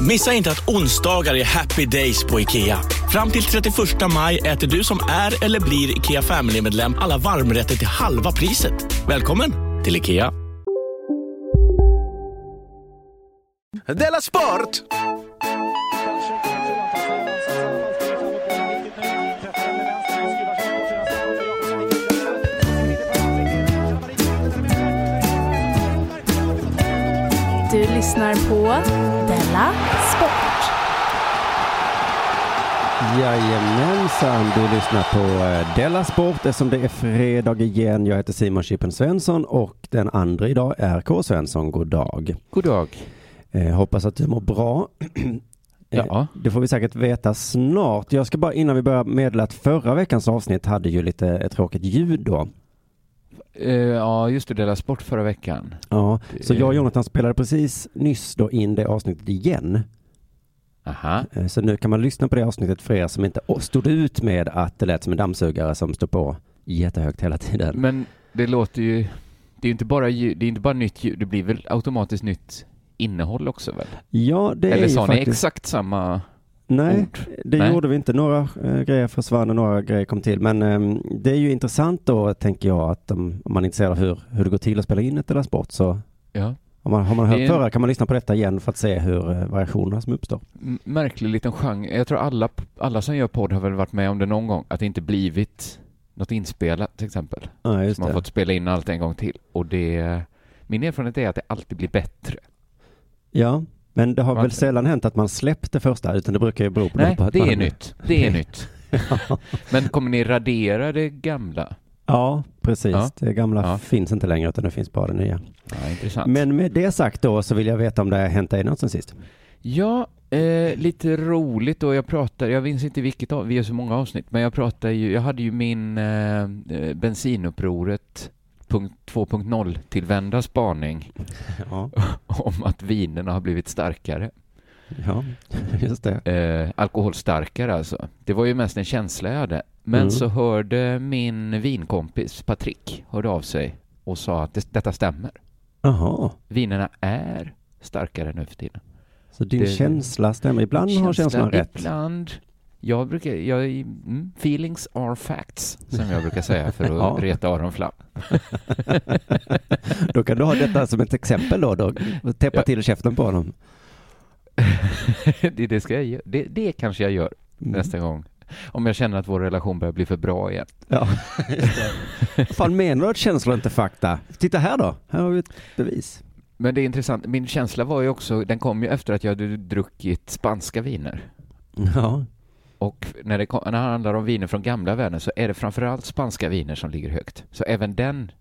Missa inte att onsdagar är happy days på IKEA. Fram till 31 maj äter du som är eller blir IKEA Family-medlem alla varmrätter till halva priset. Välkommen till IKEA. Della Sport! Lyssnar på Della Sport. Jajamensan, du lyssnar på eh, Della Sport eftersom det är fredag igen. Jag heter Simon Chippen Svensson och den andra idag är K. Svensson. God dag. God dag. Eh, hoppas att du mår bra. Eh, Ja. Det får vi säkert veta snart. Jag ska bara innan vi börjar meddela att förra veckans avsnitt hade ju lite ett tråkigt ljud då. Eh, ja, just det, Della Sport förra veckan. Ja, Det så jag och är- Jonathan spelade precis nyss då in det avsnittet igen. Aha. Eh, Så nu kan man lyssna på det avsnittet för er som inte stod ut med att det lät som en dammsugare som står på jättehögt hela tiden. Men det låter ju... Det är ju inte bara, ljud, det är inte bara nytt ljud, det blir väl automatiskt nytt innehåll också väl? Ja, det är Eller ju sa ni faktiskt... exakt samma Nej, ord? det Nej. gjorde vi inte. Några eh, grejer försvann och några grejer kom till. Men ehm, det är ju intressant då, tänker jag, att um, om man är intresserad av hur, hur det går till att spela in ett eller sport så Ja. om man, har man hört förra kan man lyssna på detta igen för att se hur eh, variationerna som uppstår. Märklig liten genre. Jag tror alla, alla som gör podd har väl varit med om det någon gång, att det inte blivit något inspelat till exempel. Ja, just Så man det. fått spela in allt en gång till. Och det... Min erfarenhet är att det alltid blir bättre. Ja, men det har väl sällan hänt att man släppt det första, utan det brukar ju bero på Nej, på att det man- är nytt. Det är nytt. Men kommer ni radera det gamla? Ja, precis. Ja. Det gamla Ja. finns inte längre, utan det finns bara det nya. Intressant. Men med det sagt då så vill jag veta om det har hänt dig något sen sist. Ja, eh, lite roligt då. Jag pratar, jag minns inte vilket av, vi gör så många avsnitt, men jag pratar ju, jag hade ju min eh, eh, bensinupproret 2.0 tillvända spaning Ja, om att vinerna har blivit starkare. ja just det. Eh, alkoholstarkare alltså. Det var ju mest en känsla jag hade. Men Mm. så hörde min vinkompis Patrik hörde av sig och sa att det, detta stämmer. Jaha, Vinerna är starkare nu för tiden. så din Det- känsla stämmer. Ibland har känslan rätt. Ibland. Jag brukar, jag, mm, feelings are facts, som jag brukar säga för att Ja. reta Aron Flam. Då kan du ha detta som ett exempel då, då täppa Ja. till käften på honom. det, det, ska jag, gö- det, det kanske jag gör Mm. nästa gång. Om jag känner att vår relation börjar bli för bra igen. Ja, fan menar du att känslor inte fakta? Titta här då, här har vi ett bevis. Men det är intressant, min känsla var ju också, den kom ju efter att jag hade druckit spanska viner. Ja, Och när det, när det handlar om viner från gamla världen så är det framförallt spanska viner som ligger högt. Så även den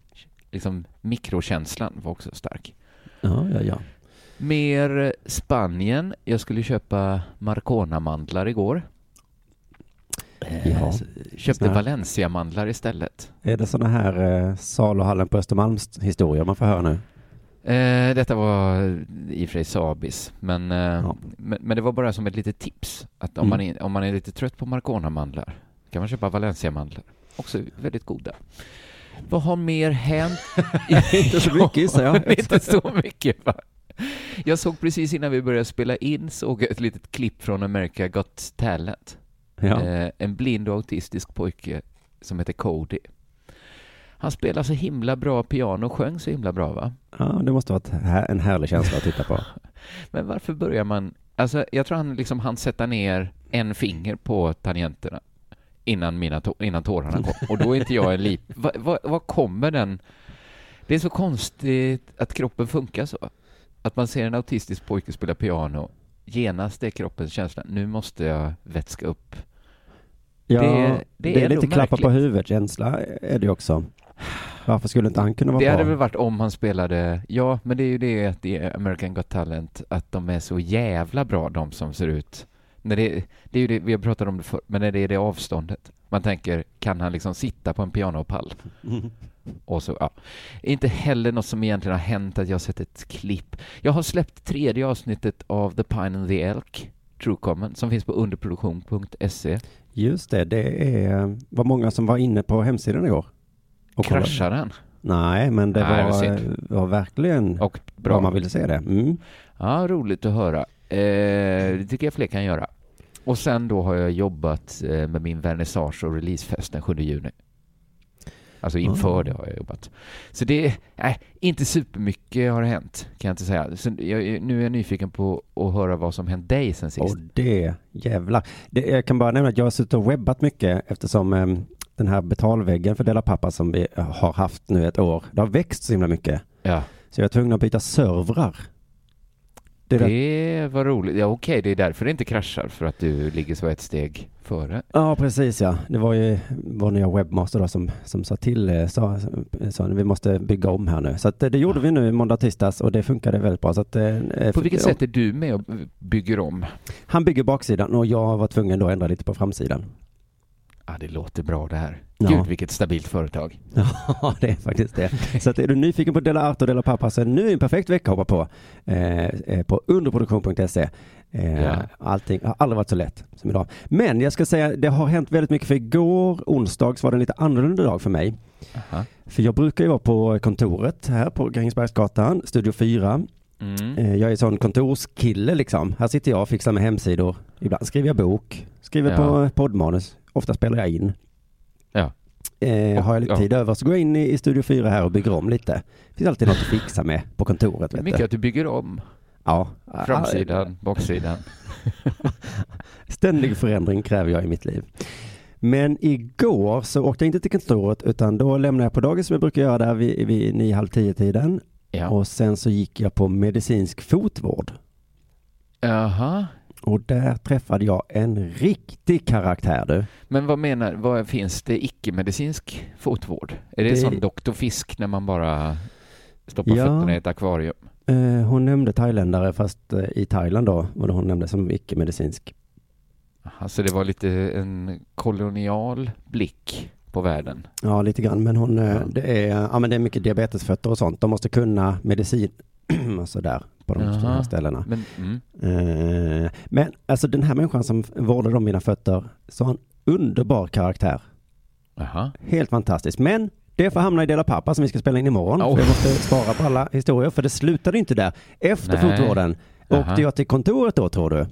liksom, mikrokänslan var också stark. ja, ja. ja. Mer Spanien. Jag skulle köpa Marcona-mandlar igår. Eh, Ja, Köpte Valencia-mandlar istället. Är det sådana här eh, saluhallen på Östermalms historier man får höra nu? Eh, detta var i och för sig Sabis, men, eh, Ja. men, men det var bara som ett litet tips. Att om, Mm. man, är, om man är lite trött på Marcona-mandlar kan man köpa Valencia-mandlar. Också väldigt goda. Vad har mer hänt? Inte så mycket, gissar jag. inte så mycket va? Jag såg precis innan vi började spela in såg ett litet klipp från America Got Talent. Ja. Eh, en blind och autistisk pojke som heter Cody. Han spelar så himla bra piano och sjöng så himla bra va? ja, det måste vara ett här- en härlig känsla att titta på. Men varför börjar man... Alltså, jag tror han liksom hann sätta ner en finger på tangenterna innan, mina innan tårarna kom. Och då är inte jag en lip... Vad va, vad kommer den Det är så konstigt att kroppen funkar så. Att man ser en autistisk pojke spela piano, genast är kroppens känsla, nu måste jag vätska upp. Ja, Det- det, det är är, lite ändå klappa på märkligt. huvudet-känsla är det också. Varför skulle inte han kunna vara Det hade bra? väl varit om han spelade, ja, men det är ju det att i American Got Talent, att de är så jävla bra, de som ser ut. När det, det är ju det, vi har pratat om det förr, men när det är det avståndet. Man tänker, kan han liksom sitta på en pianopall? Och så, ja. Inte heller något som egentligen har hänt att jag har sett ett klipp. Jag har släppt tredje avsnittet av The Pine and the Elk, True Common, som finns på underproduktion.se. Just det, det är, var många som var inne på hemsidan igår. Och. Kraschar den? Nej, men det Nej, var var, verkligen Och bra. vad man ville se det. Mm. Ja, roligt att höra. Eh, det tycker jag fler kan göra. Och sen då har jag jobbat eh, med min vernissage och releasefest den 7 juni. Alltså inför Ah. det har jag jobbat. Så det är nej, inte supermycket har hänt, kan jag inte säga. Så jag, nu är jag nyfiken på att höra vad som hänt dig sen sist. Och det, jävlar. Det, jag kan bara nämna att jag har suttit och webbat mycket eftersom em, den här betalväggen för Dela Pappa som vi har haft nu ett år, det har växt så himla mycket. Ja, Så jag är tvungen att byta servrar. Det det, var roligt. Ja, okej, det är därför det inte kraschar, för att du ligger så ett steg före. Ja, precis ja. Det var ju vår nya webbmaster då som, som sa till, eh, sa, sa vi måste bygga om här nu. Så att, eh, det gjorde vi nu måndag, tisdags och det funkade väldigt bra. Så att, eh, På vilket sätt är du med och bygger om? Han bygger baksidan och jag var tvungen då att ändra lite på framsidan. Ja, det låter bra det här. Ja. Gud, vilket stabilt företag. Ja, det är faktiskt det. Så att är du nyfiken på Dela Art och Dela Pappa så är nu en perfekt vecka att hoppa på. Eh, eh, på underproduktion.se. Eh, Ja. Allting har aldrig varit så lätt som idag. Men jag ska säga, det har hänt väldigt mycket för igår, onsdags var det en lite annorlunda dag för mig. Aha. För jag brukar ju vara på kontoret här på Grängesbergsgatan, Studio 4. Mm. Eh, Jag är sån kontorskille liksom. Här sitter jag och fixar med hemsidor. Ibland skriver jag bok, skriver Ja. på poddmanus. Ofta spelar jag in. Ja. Eh, har jag lite ja. tid över så går jag in i, i Studio 4 här och bygger om lite. Det finns alltid något att fixa med på kontoret. Vet mycket du. att du bygger om. Ja. Framsidan, baksidan. Ständig förändring kräver jag i mitt liv. Men igår så åkte jag inte till kontoret utan då lämnade jag på dagen som jag brukar göra där vid, vid nio, halv tio tiden. Ja. Och sen så gick jag på medicinsk fotvård. Jaha. Och där träffade jag en riktig karaktär du. Men vad menar, vad finns det icke-medicinsk fotvård? Är det, Det- som Dr. Fisk när man bara stoppar Ja. fötterna i ett akvarium? Eh, hon nämnde thailändare fast eh, i Thailand då var det hon nämnde som icke-medicinsk. Alltså det var lite en kolonial blick på världen. Ja, lite grann. Men hon, eh, Ja. det, är, ja, men det är mycket diabetesfötter och sånt. De måste kunna medicin och sådär på de Jaha. stora ställena. Men, mm. Eh, men alltså den här människan som vårdade om mina fötter, så har en underbar karaktär. Jaha. Helt fantastisk. Men det får hamna i Dela Pappa som vi ska spela in imorgon. Oh. Jag måste spara på alla historier, för det slutade inte där. Efter Nej. fotvården, åkte jag till kontoret då tror du?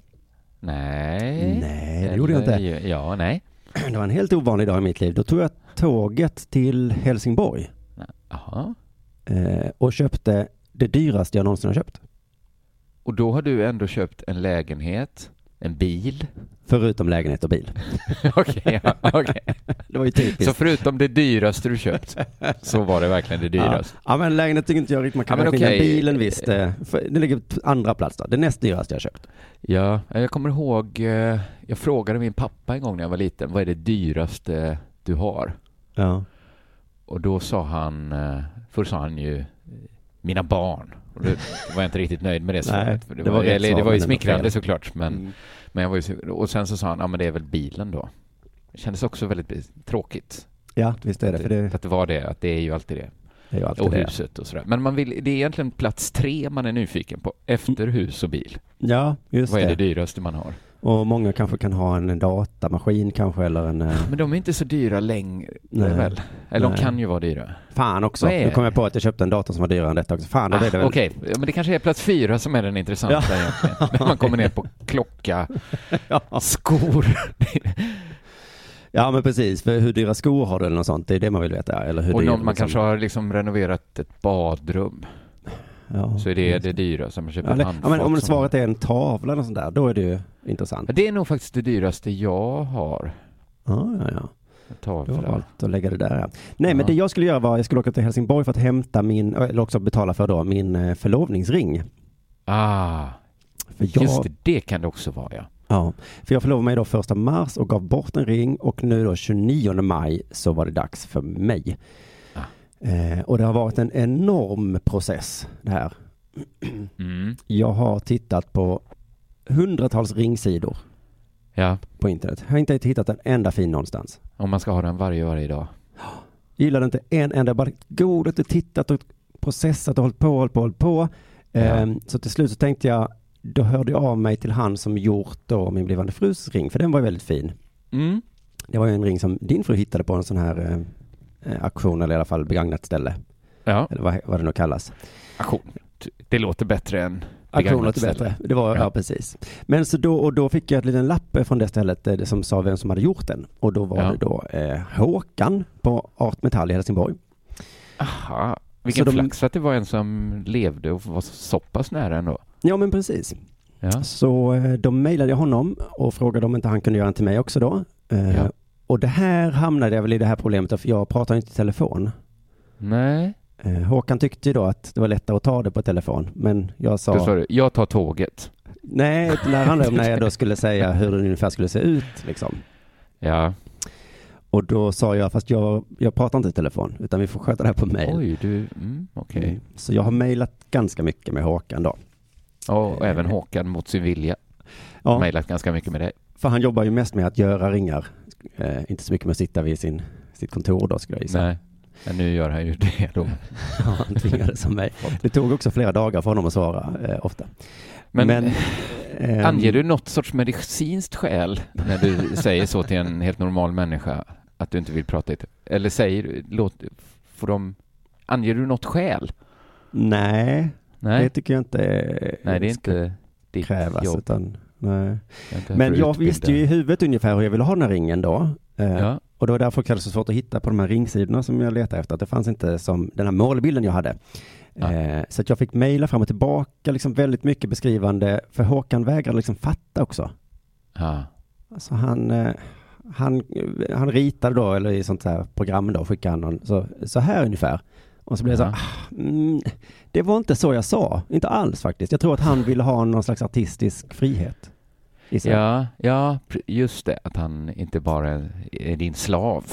Nej. Nej, det gjorde jag inte. Ja, nej. Det var en helt ovanlig dag i mitt liv. Då tog jag tåget till Helsingborg Jaha. eh, och köpte det dyraste jag någonsin har köpt. Och då har du ändå köpt en lägenhet, en bil. Förutom lägenhet och bil. Okej, ja, okej. Det var ju typiskt. Så förutom det dyraste du köpt, så var det verkligen det Ja. dyraste. ja, men lägenhet tycker inte jag riktigt man kan Ja, men räkna okej. Bilen visst. eh, Det ligger på andra plats då. Det näst dyraste jag köpt. Ja, jag kommer ihåg, eh, jag frågade min pappa en gång när jag var liten, vad är det dyraste du har? Ja. Och då sa han, eh, först sa han ju mina barn. Och då var jag inte riktigt nöjd med det svaret. för det, det var, var rätt eller, det var ju smickrande såklart. Men, Mm. men jag var ju, och sen så sa han, ja men det är väl bilen då. Det kändes också väldigt tråkigt. ja, visst är det. För det, Att det var det, att det är ju alltid det. det alltid Och det. huset och sådär. Men man vill, det är egentligen plats tre man är nyfiken på, efter hus och bil. Ja, just Vad är det. det dyraste man har? Och många kanske kan ha en datamaskin kanske eller en... eh, Men de är inte så dyra längre Nej. väl? Eller Nej. de kan ju vara dyra. Fan också. Nu kom jag på att jag köpte en dator som var dyrare än detta också. Fan, Ah, det väl... Okej, ja, men det kanske är plats fyra som är den intressanta egentligen. När man kommer ner på klocka, Ja. skor. ja, men precis. För hur dyra skor har du eller något sånt? Det är det man vill veta. Eller hur Och någon, man liksom- kanske har liksom renoverat ett badrum. Ja, Så är det det dyra som man köper Eller, ett ja, men om svaret är en tavla eller sånt där, då är det ju intressant. Det är nog faktiskt det dyraste jag har. Ja, ja, ja. Du har tavla. valt att lägga det där. ja. Nej, men Ja. det jag skulle göra var, jag skulle åka till Helsingborg för att hämta min, eller också betala för då, min eh, förlovningsring. Ah, För jag, just det, det kan det också vara ja. Ja, för jag förlovade mig då första mars och gav bort en ring och nu då 29 maj så var det dags för mig. Eh, och det har varit en enorm process det här. Mm. Jag har tittat på hundratals ringsidor Ja, på internet. Jag har inte hittat en enda fin någonstans. om man ska ha den varje, varje dag. Gillade inte en enda, jag bara godat och tittat och processat och hållit på, hållit på, hållit på. Eh, Så till slut så tänkte jag, då hörde jag av mig till han som gjort då min blivande frus ring, för den var väldigt fin. Mm. Det var ju en ring som din fru hittade på en sån här eh, auktion eller i alla fall begagnat ställe. Ja, Eller vad, vad det nu kallas. auktion. Det låter bättre än Auktion begagnat låter bättre. Det var, ja. Ja. precis. Men så då, och då fick jag ett liten lapp från det stället eh, som sa vem som hade gjort den. Och då var Ja. det då eh, Håkan på Art Metall i Helsingborg. Aha, vilken Så de- flax att det var en som levde och var så pass nära ändå. Ja men precis. Ja, Så eh, då mejlade jag honom och frågade om inte han kunde göra en till mig också då. Eh, Ja. Och det här hamnade jag väl i det här problemet, för jag pratar inte i telefon. nej. Eh, Håkan tyckte ju då att det var lättare att ta det på telefon, men jag sa... Sa du, jag tar tåget. Nej, det handlade om när jag då skulle säga hur den ungefär skulle se ut liksom. Ja, Och då sa jag, fast jag, jag pratar inte i telefon, utan vi får sköta det här på mejl. oj du, mm, okej. Mm. Så jag har mejlat ganska mycket med Håkan då. Och även Håkan mot sin vilja. Ja, Mejlat ganska mycket med dig. för han jobbar ju mest med att göra ringar. Eh, inte så mycket med att sitta vid sin, sitt kontor då skulle jag gissa. Nej, men nu gör han ju det då. Ja, han tvingades som mig. Det tog också flera dagar för honom att svara eh, ofta. Men, ehm, anger du något sorts medicinskt skäl när du säger så till en helt normal människa att du inte vill prata Eller säger låt, får de, anger du något skäl? Nej, Nej, det tycker jag inte nej det är inte ditt krävas. jobb. Utan, nej. Här Men jag visste ju i huvudet ungefär hur jag ville ha den här ringen då. Eh, Ja, Och det var därför det var så svårt att hitta på de här ringsidorna som jag letade efter. Att det fanns inte som den här målbilden jag hade. Ja. Eh, så att jag fick mejla fram och tillbaka, liksom väldigt mycket beskrivande. För Håkan vägrade liksom fatta också. ja, Alltså han, eh, han, han ritade då, eller i sånt här program då, skickade han någon, så, så här ungefär. Och så blev det så Ja. ah, mm, det var inte så jag sa, inte alls faktiskt. Jag tror att han ville ha någon slags artistisk frihet. Sig. ja, ja, just det, att han inte bara är- din slav.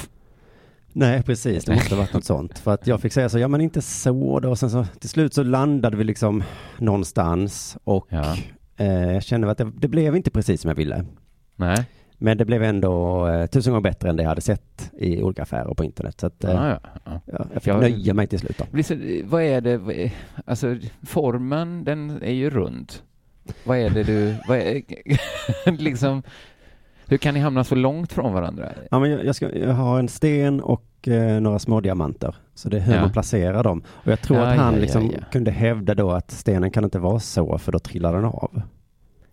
Nej, precis. Det måste ha varit något sånt. För att jag fick säga så, ja men inte så då. Och sen så till slut så landade vi liksom någonstans och Ja. eh, jag kände att det, det blev inte precis som jag ville. Nej, Men det blev ändå eh, tusen gånger bättre än det jag hade sett i olika affärer på internet. Så att, eh, ja, ja, ja. ja, jag fick nöja mig till slut då. Vad är det, är- alltså formen den är ju rund. Vad är det du, vad är, liksom, hur kan ni hamna så långt från varandra? Ja, men jag, jag, ska, jag har en sten och eh, några små diamanter. Så det är hur Ja. man placerar dem. Och jag tror Ja, att han ja, liksom kunde hävda då att stenen kan inte vara så för då trillar den av.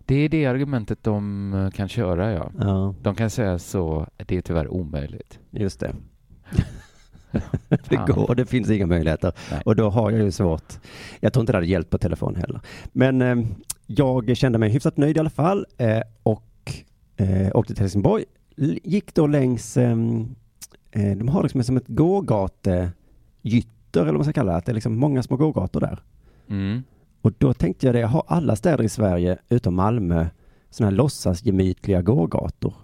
Det är det argumentet de eh, kan köra, ja. Ja, De kan säga så, det är tyvärr omöjligt. just det. det går, det finns inga möjligheter. Nej. Och då har jag ju svårt. Jag tror inte det hade hjälpt på telefon heller. Men eh, jag kände mig hyfsat nöjd i alla fall eh, och eh, åkte till Helsingborg. L- Gick då längs, ehm, eh, de har liksom som ett gågategytter eller vad man ska kalla det. Att det är liksom många små gågator där. Mm. Och då tänkte jag det, har alla städer i Sverige utom Malmö sådana här låtsasgemytliga gågator?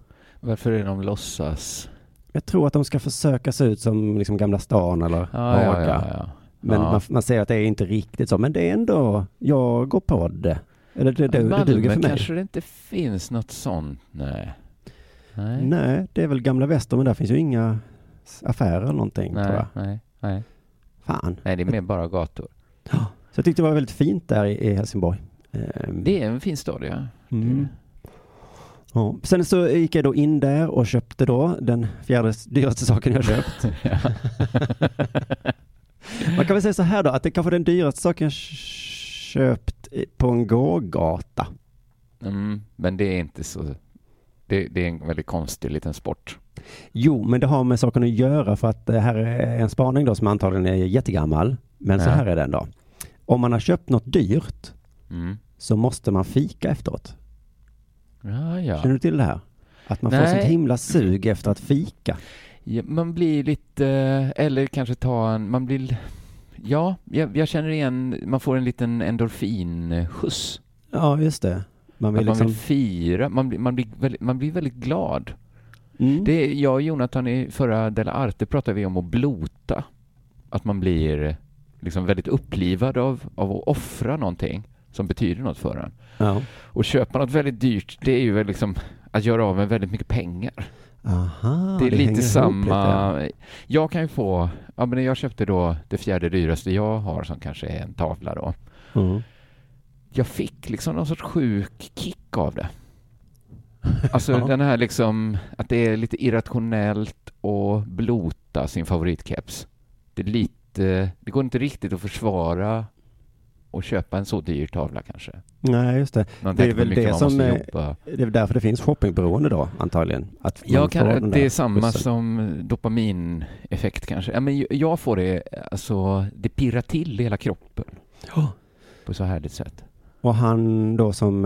Varför är de låtsas? Jag tror att de ska försöka se ut som liksom Gamla stan eller Ja, Haga. ja, ja, ja. Men man, man ser att det är inte riktigt så. Men det är ändå, jag går på det. Eller det, det, det Malmö duger för mig. kanske det inte finns något sånt, nej. Nej, Nej, det är väl Gamla Väster, men där finns ju inga affärer eller någonting tror nej, jag. nej, nej. Fan. nej, det är mer bara gator. Så jag tyckte det var väldigt fint där i, Helsingborg. Ehm, Det är en fin stad, ja. Mm. Ja. Sen så gick jag då in där och köpte då den fjärde dyraste saken jag köpt. Ja. Man kan väl säga så här då, att det kanske är den dyraste saken jag köpt på en gågata. Mm, men det är inte så... Det, det är en väldigt konstig liten sport. Jo, men det har med saken att göra för att det här är en spaning då som antagligen är jättegammal. Men så Ja. här är den då. Om man har köpt något dyrt Mm. så måste man fika efteråt. Ja, ja. Känner du till det här? Att man får Nej. sånt himla sug efter att fika. Ja, man blir lite, eller kanske ta en, man blir, ja, jag, jag känner igen, man får en liten endorfinskjuts. Ja, just det. Man vill Att man liksom... vill fira, man blir, man blir, väldigt, man blir väldigt glad. Mm. Det, jag och Jonathan i förra Della Arte pratade vi om att blota. Att man blir liksom väldigt upplivad av, av att offra någonting som betyder något för en. Ja. Och köpa något väldigt dyrt, det är ju väl liksom att göra av med väldigt mycket pengar. Aha, det är hänger lite samma. lite. Jag kan ju få, ja men jag köpte då det fjärde dyraste jag har som kanske är en tavla då. Mm. Jag fick liksom någon sorts sjuk kick av det. Alltså Ja. den här liksom, att det är lite irrationellt att blota sin favoritkeps. Det är lite, det går inte riktigt att försvara och köpa en så dyr tavla kanske. Nej, just det. Man Det är väl det som är, det är därför det finns shoppingberoende då, antagligen. Att Ja, kan, det är samma som dopamineffekt kanske. Ja, men jag får det, alltså, det pirrar till i hela kroppen. På så härligt sätt. Och han då som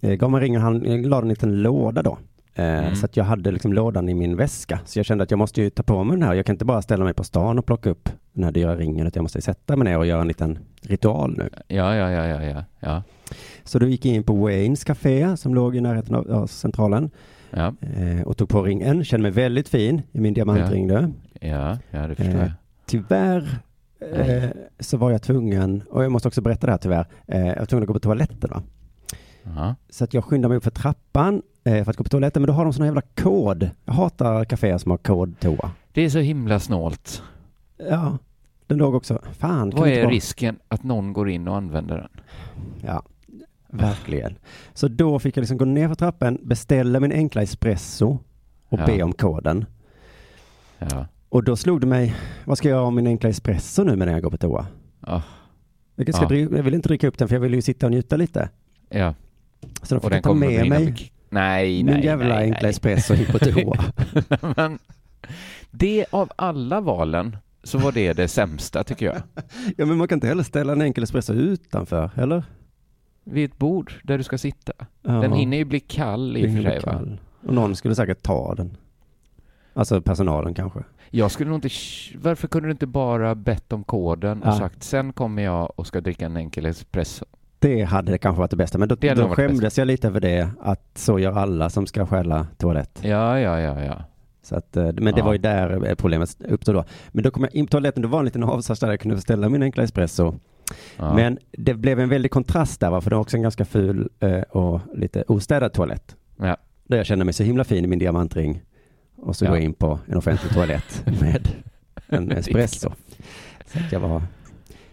eh, gav mig ringen, han eh, la en liten låda då. Eh, Mm. Så att jag hade liksom lådan i min väska. Så jag kände att jag måste ju ta på mig den här. Jag kan inte bara ställa mig på stan och plocka upp den här dyra ringen. Utan jag måste sätta mig ner och göra en liten ritual nu. Ja, ja, ja, ja, ja. ja. Så då gick jag in på Waynes Café som låg i närheten av, centralen. Ja, Eh, och tog på ringen. Kände mig väldigt fin i min diamantring då. ja, ja det förstår Eh, jag. Tyvärr eh, så var jag tvungen, och jag måste också berätta det här tyvärr, eh, jag var tvungen att gå på toaletten va. Ja. Så att jag skyndade mig upp för trappan för att gå på toaletten, men då har de sån jävla kod. Jag hatar kaféer som har kod-toa. Det är så himla snålt. Ja, den låg också. Fan, Vad är risken att någon går in och använder den? Ja, verkligen. Så då fick jag liksom gå ner för trappan, beställa min enkla espresso och Ja. be om koden. Ja. Och då slog det mig, vad ska jag göra om min enkla espresso nu när jag går på toa? Ja. Jag, ska Ja. jag vill inte dricka upp den för jag vill ju sitta och njuta lite. ja. Så då fick jag ta med mig Nej, min nej, jävla nej, enkla nej. espresso in på toa. Men det av alla valen så var det det sämsta tycker jag. ja men man kan inte heller ställa en enkel espresso utanför, eller? Vid ett bord där du ska sitta. Ja. Den hinner ju bli kall i och för sig va? Och någon skulle säkert ta den. Alltså personalen kanske. Jag skulle nog inte... Varför kunde du inte bara bett om koden och Ja. sagt sen kommer jag och ska dricka en enkel espresso? Det hade det kanske varit det bästa, men då, Det då skämdes jag lite över det, att så gör alla som ska stjäla toalett. Ja, ja, ja, ja. Så att, eh, men det Ja. var ju där eh, problemet uppstod då. Men då kom jag in på toaletten, då var en liten avsats där jag kunde ställa min enkla espresso. ja. Men det blev en väldig kontrast där, va? för det var också en ganska ful eh, och lite ostädad toalett. Ja. Där jag kände mig så himla fin i min diamantring. Och så Ja. går jag in på en offentlig toalett med en espresso. Så att jag var,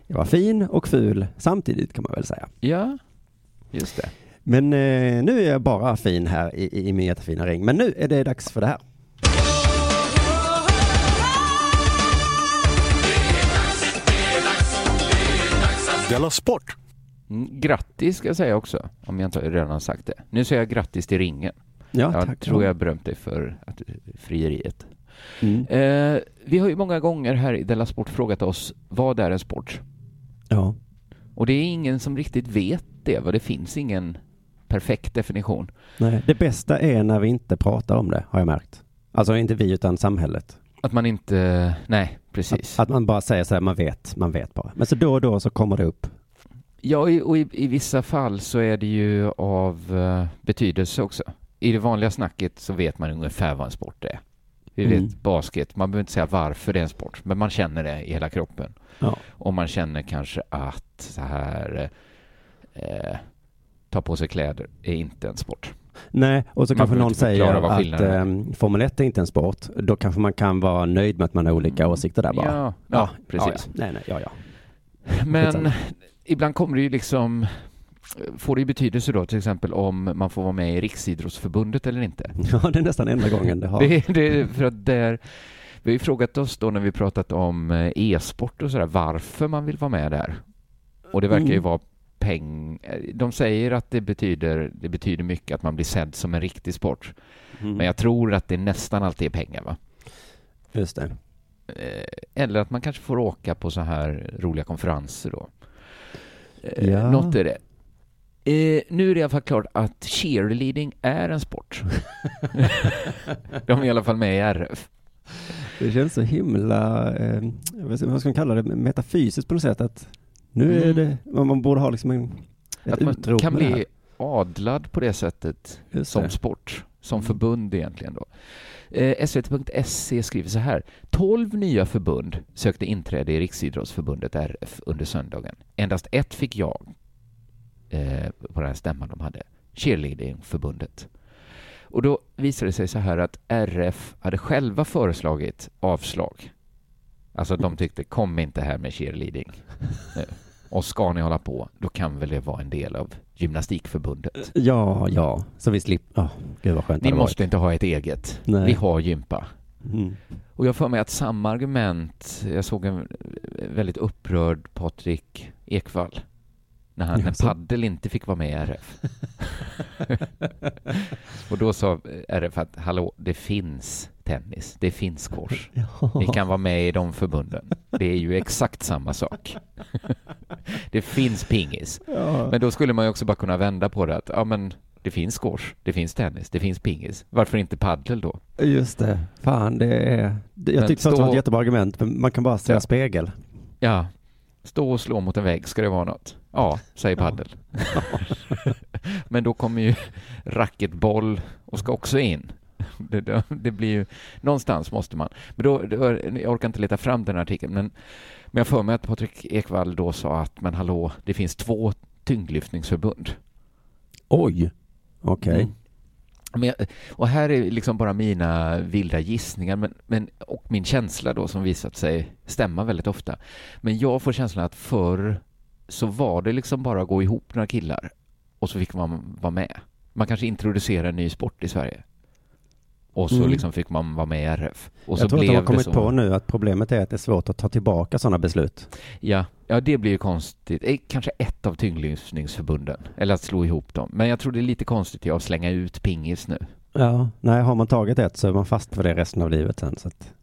jag var fin och ful samtidigt kan man väl säga. ja, just det. Men eh, nu är jag bara fin här i, i, i min jättefina ring. Men nu är det dags för det här. Della Sport! Mm, Grattis ska jag säga också, om jag inte redan har sagt det. Nu säger jag grattis till ringen. Ja, jag tack. tror jag har berömt dig för att, frieriet. Mm. Eh, vi har ju många gånger här i Della Sport frågat oss, vad är en sport? Ja. Och det är ingen som riktigt vet det, va? det finns ingen perfekt definition. Nej, det bästa är när vi inte pratar om det, har jag märkt. Alltså inte vi, utan samhället. Att man inte, nej, precis. Att, att man bara säger så här, man vet, man vet bara. Men så då och då så kommer det upp. Ja, och i, i vissa fall så är det ju av eh, betydelse också. I det vanliga snacket så vet man ungefär vad en sport är. Vi Mm. vet basket, man behöver inte säga varför det är en sport, men man känner det i hela kroppen. Ja. Och man känner kanske att så här, eh, ta på sig kläder är inte en sport. Nej, och så Man kanske någon säger att um, Formel 1 är inte en sport. Då kanske man kan vara nöjd med att man har olika åsikter där bara. Ja, ja, precis. Ja, ja. Nej, nej, ja, ja. Men Skitsamma. ibland kommer det ju liksom, får det ju betydelse då till exempel om man får vara med i Riksidrottsförbundet eller inte. Ja, det är nästan enda gången det har. Det, det, för att där, vi har ju frågat oss då när vi pratat om eh, e-sport och sådär, varför man vill vara med där. Och det verkar ju Mm. vara peng... eh, De säger att det betyder, det betyder mycket att man blir sedd som en riktig sport. Mm. Men jag tror att det nästan alltid är pengar va? Just det. Eh, Eller att man kanske får åka på så här roliga konferenser då. Ja. Något är det. Eh, nu är det i alla fall klart att cheerleading är en sport. De är i alla fall med i RF. Det känns så himla, eh, vad ska man kalla det, metafysiskt på något sätt att nu är Mm. det, man borde ha liksom en, Att man kan det bli adlad på det sättet Just som det. sport, som Mm. förbund egentligen då. Eh, SVT.se skriver så här. 12 nya förbund sökte inträde i Riksidrottsförbundet RF under söndagen. Endast ett fick jag eh, på den här stämman de hade. Cheerleadingförbundet. Och då visade det sig så här att RF hade själva föreslagit avslag. Alltså de tyckte kom inte här med cheerleading. Och ska ni hålla på, då kan väl det vara en del av gymnastikförbundet. Ja, ja, så vi slipper, oh, gud vad skönt Ni måste inte ha ett eget. Nej. Vi har gympa. Mm. Och jag får mig att samma argument, jag såg en väldigt upprörd Patrik Ekwall när han när paddel inte fick vara med i RF. och då sa RF att hallå, det finns tennis, det finns squash. Ni kan vara med i de förbunden. Det är ju exakt samma sak. det finns pingis. Ja. Men då skulle man ju också bara kunna vända på det att ja men det finns squash, det finns tennis, det finns pingis. Varför inte paddel då? Just det, fan det är, jag Men tyckte först det var stå- ett jättebra argument, men man kan bara säga Ja. spegel. Ja, stå och slå mot en vägg, ska det vara något? Ja, säger paddel. Men då kommer ju racketboll och ska också in. Det, det, det blir ju, någonstans måste man. Men då, då, jag orkar inte leta fram den artikeln, men, men jag får mig att Patrik Ekwall då sa att men hallå, det finns två tyngdlyftningsförbund. Oj, okej. Mm. Men, jag- och här är liksom bara mina vilda gissningar men, men, och min känsla då som visat sig stämma väldigt ofta. Men jag får känslan att förr så var det liksom bara att gå ihop några killar och så fick man vara med. Man kanske introducerade en ny sport i Sverige. Och så Mm. liksom fick man vara med i RF. Och så Jag tror att de har kommit så. på nu att problemet är att det är svårt att ta tillbaka sådana beslut. Ja, ja, det blir ju konstigt. Eh, Kanske ett av tyngdlyftningsförbunden. Eller att slå ihop dem. Men jag tror det är lite konstigt att slänga ut pingis nu. Ja, nej, har man tagit ett så är man fast för det resten av livet sen. Så att,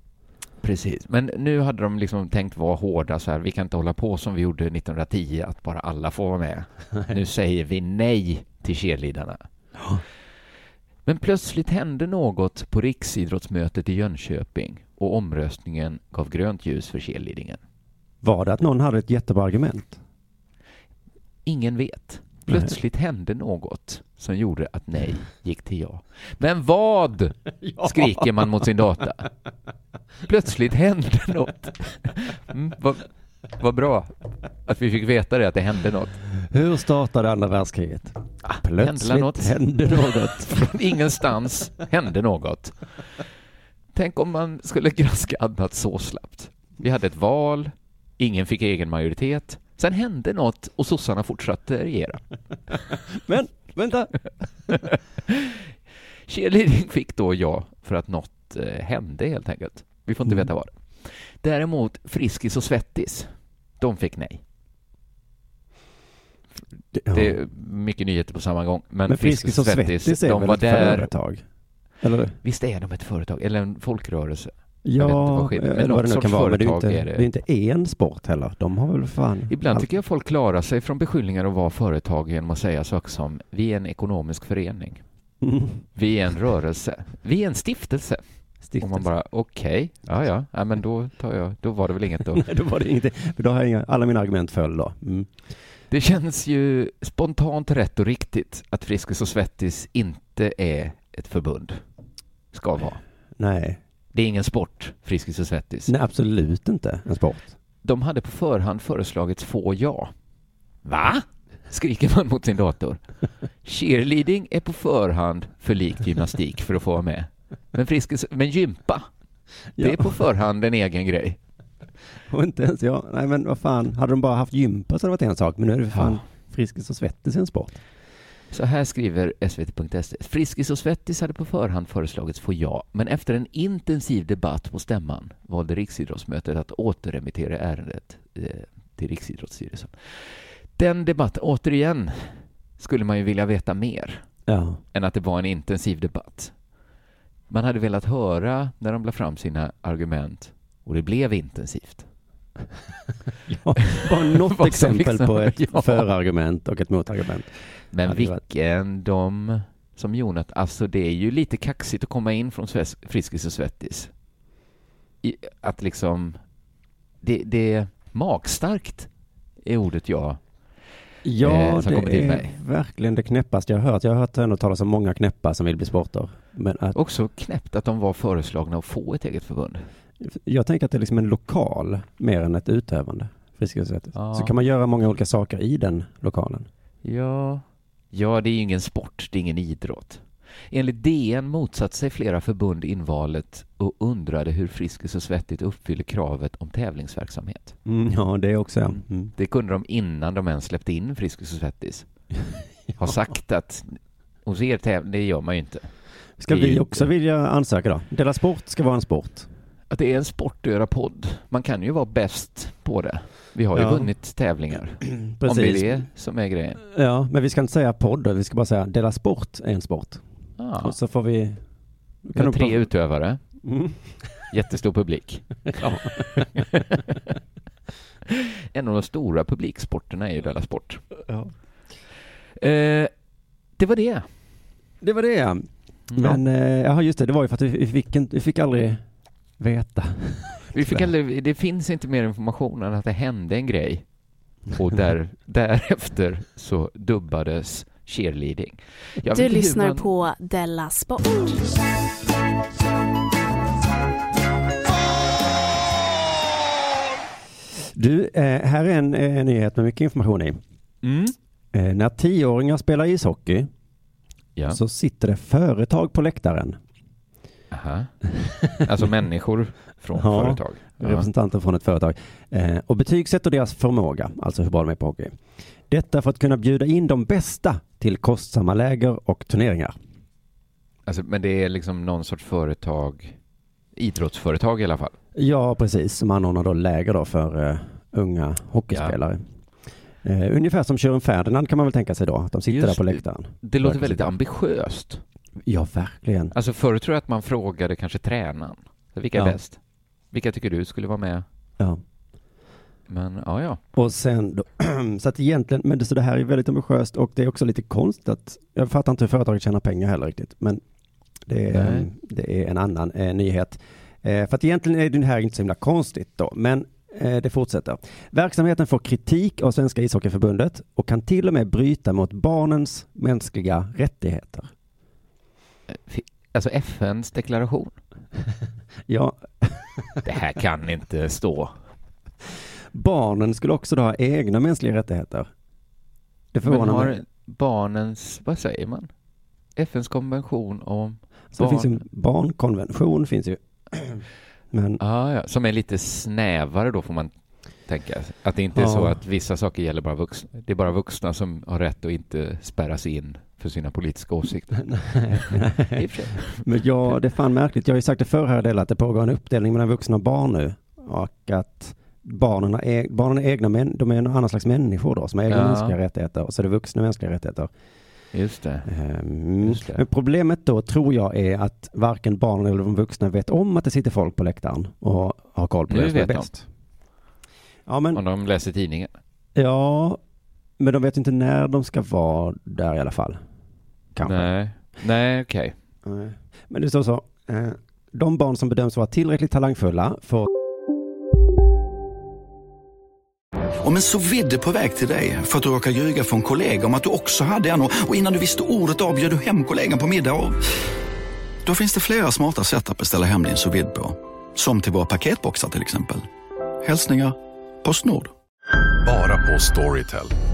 Precis, men nu hade de liksom tänkt vara hårda så här. Vi kan inte hålla på som vi gjorde 1910, att bara alla får vara med. Nu säger vi nej till cheerleadarna. Men plötsligt hände något på riksidrottsmötet i Jönköping och omröstningen gav grönt ljus för cheerleadingen. var det att någon hade ett jättebra argument? Ingen vet. Plötsligt hände något som gjorde att nej gick till ja. Men vad? skriker man mot sin data. Plötsligt hände något. Mm, vad, vad bra att vi fick veta det, att det hände något. Hur startade andra världskriget? Ah, hände Plötsligt något. hände något. Från ingenstans hände något. Tänk om man skulle granska annat så slappt. Vi hade ett val, ingen fick egen majoritet, sen hände något och sossarna fortsatte regera. Men, vänta. Cheerleading fick då ja för att något eh, hände helt enkelt. Vi får inte Mm. veta vad. Däremot Friskis och Svettis, de fick nej. Det, ja. Det är mycket nyheter på samma gång. Men, Men Friskis och Svettis är de var ett där. företag? Eller? Visst är de ett företag, eller en folkrörelse? Vet inte Ja, vad men eller vad det nu kan vara. Men det är, inte, är det. det är inte en sport heller. De har väl fan... Ibland allt. tycker jag folk klarar sig från beskyllningar att vara företag genom att säga saker som vi är en ekonomisk förening, Mm. vi är en rörelse, vi är en stiftelse. Och Stiftelse. man bara okej, ja ja, ja men då tar jag, då var det väl inget då. Nej, då var det ingenting. För då har jag inga, alla mina argument föll då. Mm. Det känns ju spontant rätt och riktigt att Friskis och Svettis inte är ett förbund. Ska vara. Nej. Det är ingen sport, Friskis och Svettis. Nej, absolut inte en sport. De hade på förhand föreslagit få ja. Va? Skriker man mot sin dator. Cheerleading är på förhand för likt gymnastik för att få vara med. Men, friskis, men gympa, det är på förhand en egen grej. Och inte ens jag. Nej, men vad fan. Hade de bara haft gympa så hade det varit en sak. Men nu är det för fan. Friskis och Svettis en sport. Så här skriver svt.se. Friskis och Svettis hade på förhand föreslagits få ja, men efter en intensiv debatt på stämman valde Riksidrottsmötet att återremittera ärendet eh, till Riksidrottsstyrelsen. Den debatten, återigen, skulle man ju vilja veta mer Ja. än att det var en intensiv debatt. Man hade velat höra när de la fram sina argument och det blev intensivt. ja. Bara något exempel liksom- på ett ja. förargument och ett motargument. Men varit- vilken de som Jonat, alltså det är ju lite kaxigt att komma in från Sves- Friskis och Svettis. i, att liksom... Det, det är magstarkt, är ordet jag... Ja, eh, det är verkligen det knäppaste jag har hört. Jag har hört ändå talas om många knäppa som vill bli sporter. Men att, Också knäppt att de var föreslagna att få ett eget förbund. jag tänker att det är liksom en lokal mer än ett utövande. Friskis Ja. Så kan man göra många olika saker i den lokalen. Ja. Ja, det är ju ingen sport, det är ingen idrott. Enligt DN motsatte sig flera förbund invalet och undrade hur Friskis och Svettigt uppfyller kravet om tävlingsverksamhet. Mm, ja, det också ja. Mm. Det kunde de innan de ens släppte in Friskis och Svettis. Har sagt att hos er tävling, det gör man ju inte. Ska vi också vilja ansöka då? Dela Sport ska vara en sport. Att det är en sport att göra podd. Man kan ju vara bäst på det. Vi har ju Ja. vunnit tävlingar. Om det Precis. är det som är grejen. Ja, men vi ska inte säga podd, vi ska bara säga Dela Sport är en sport. Ja. Och så får vi... Vi har du tre prova- utövare, Mm. jättestor publik. En av de stora publiksporterna är ju Della Sport. Ja. Eh, det var det. Det var det ja. Men, eh, ja just det, det var ju för att vi, vi, fick, inte, vi fick aldrig veta. Vi fick aldrig, det finns inte mer information än att det hände en grej. Och där, därefter så dubbades cheerleading. Jag Du lyssnar man- på Della Sport. Du, eh, här är en eh, nyhet med mycket information i. Mm. Eh, när tioåringar spelar ishockey Ja. så sitter det företag på läktaren. Aha. Alltså människor från Ja. företag. Ja. representanter från ett företag eh, och betygsätter deras förmåga, alltså hur bra de är på hockey. Detta för att kunna bjuda in de bästa till kostsamma läger och turneringar. Alltså, men det är liksom någon sorts företag, idrottsföretag i alla fall. Ja, precis, som anordnar då läger då för eh, unga hockeyspelare. Eh, ungefär som Sören Ferdinand kan man väl tänka sig då, att de sitter Just där på det. läktaren. Det låter Verkar väldigt ambitiöst. Ja, verkligen. Alltså förut tror jag att man frågade kanske tränaren. Vilka är Ja. bäst? Vilka tycker du skulle vara med? Ja. Men ja, ja. Och sen då, så att egentligen, men det, så det här är väldigt ambitiöst och det är också lite konstigt att, jag fattar inte hur företaget tjänar pengar heller riktigt, men det är, Nej. det är en annan eh, nyhet. Eh, för att egentligen är det här inte så himla konstigt då, men eh, det fortsätter. Verksamheten får kritik av Svenska ishockeyförbundet och kan till och med bryta mot barnens mänskliga rättigheter. Alltså FNs deklaration. Ja, Det här kan inte stå. barnen skulle också då ha egna mänskliga rättigheter. Det Men förvånar mig. har barnens, vad säger man? FNs konvention om Så det barn. finns ju en barnkonvention finns ju. Men Ah, ja, som är lite snävare då får man tänka. Att det inte är Ja. så att vissa saker gäller bara vuxna. Det är bara vuxna som har rätt att inte spärras in för sina politiska åsikter. Men ja, det är fan märkligt. Jag har ju sagt det förr här i del att det pågår en uppdelning mellan vuxna och barn nu. Och att barnen är, barnen är egna män, de är en annan slags människor då, som har egna Ja. mänskliga rättigheter. Och så är det vuxna mänskliga rättigheter. Just det. Ehm, Just det. Men problemet då tror jag är att varken barnen eller de vuxna vet om att det sitter folk på läktaren och har koll på Nu det som är vet de. bäst. Ja, men, Om de läser tidningen. ja, men de vet inte när de ska vara där i alla fall. Kanske. Nej, Nej okej. Nej. Men det står så. Eh, de barn som bedöms vara tillräckligt talangfulla får Om en så vidde på väg till dig för att du råkar ljuga från kollega om att du också hade en och innan du visste ordet av du hem kollegan på middag och... Då finns det flera smarta sätt att beställa hem din sous på. Som till våra paketboxar till exempel. Hälsningar Postnord. Bara på Storytel.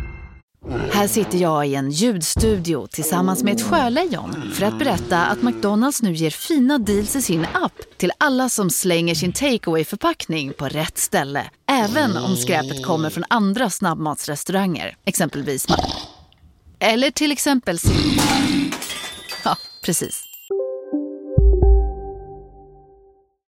Här sitter jag i en ljudstudio tillsammans med ett sjölejon för att berätta att McDonalds nu ger fina deals i sin app till alla som slänger sin takeaway förpackning på rätt ställe. Även om skräpet kommer från andra snabbmatsrestauranger, exempelvis Eller till exempel Ja, precis.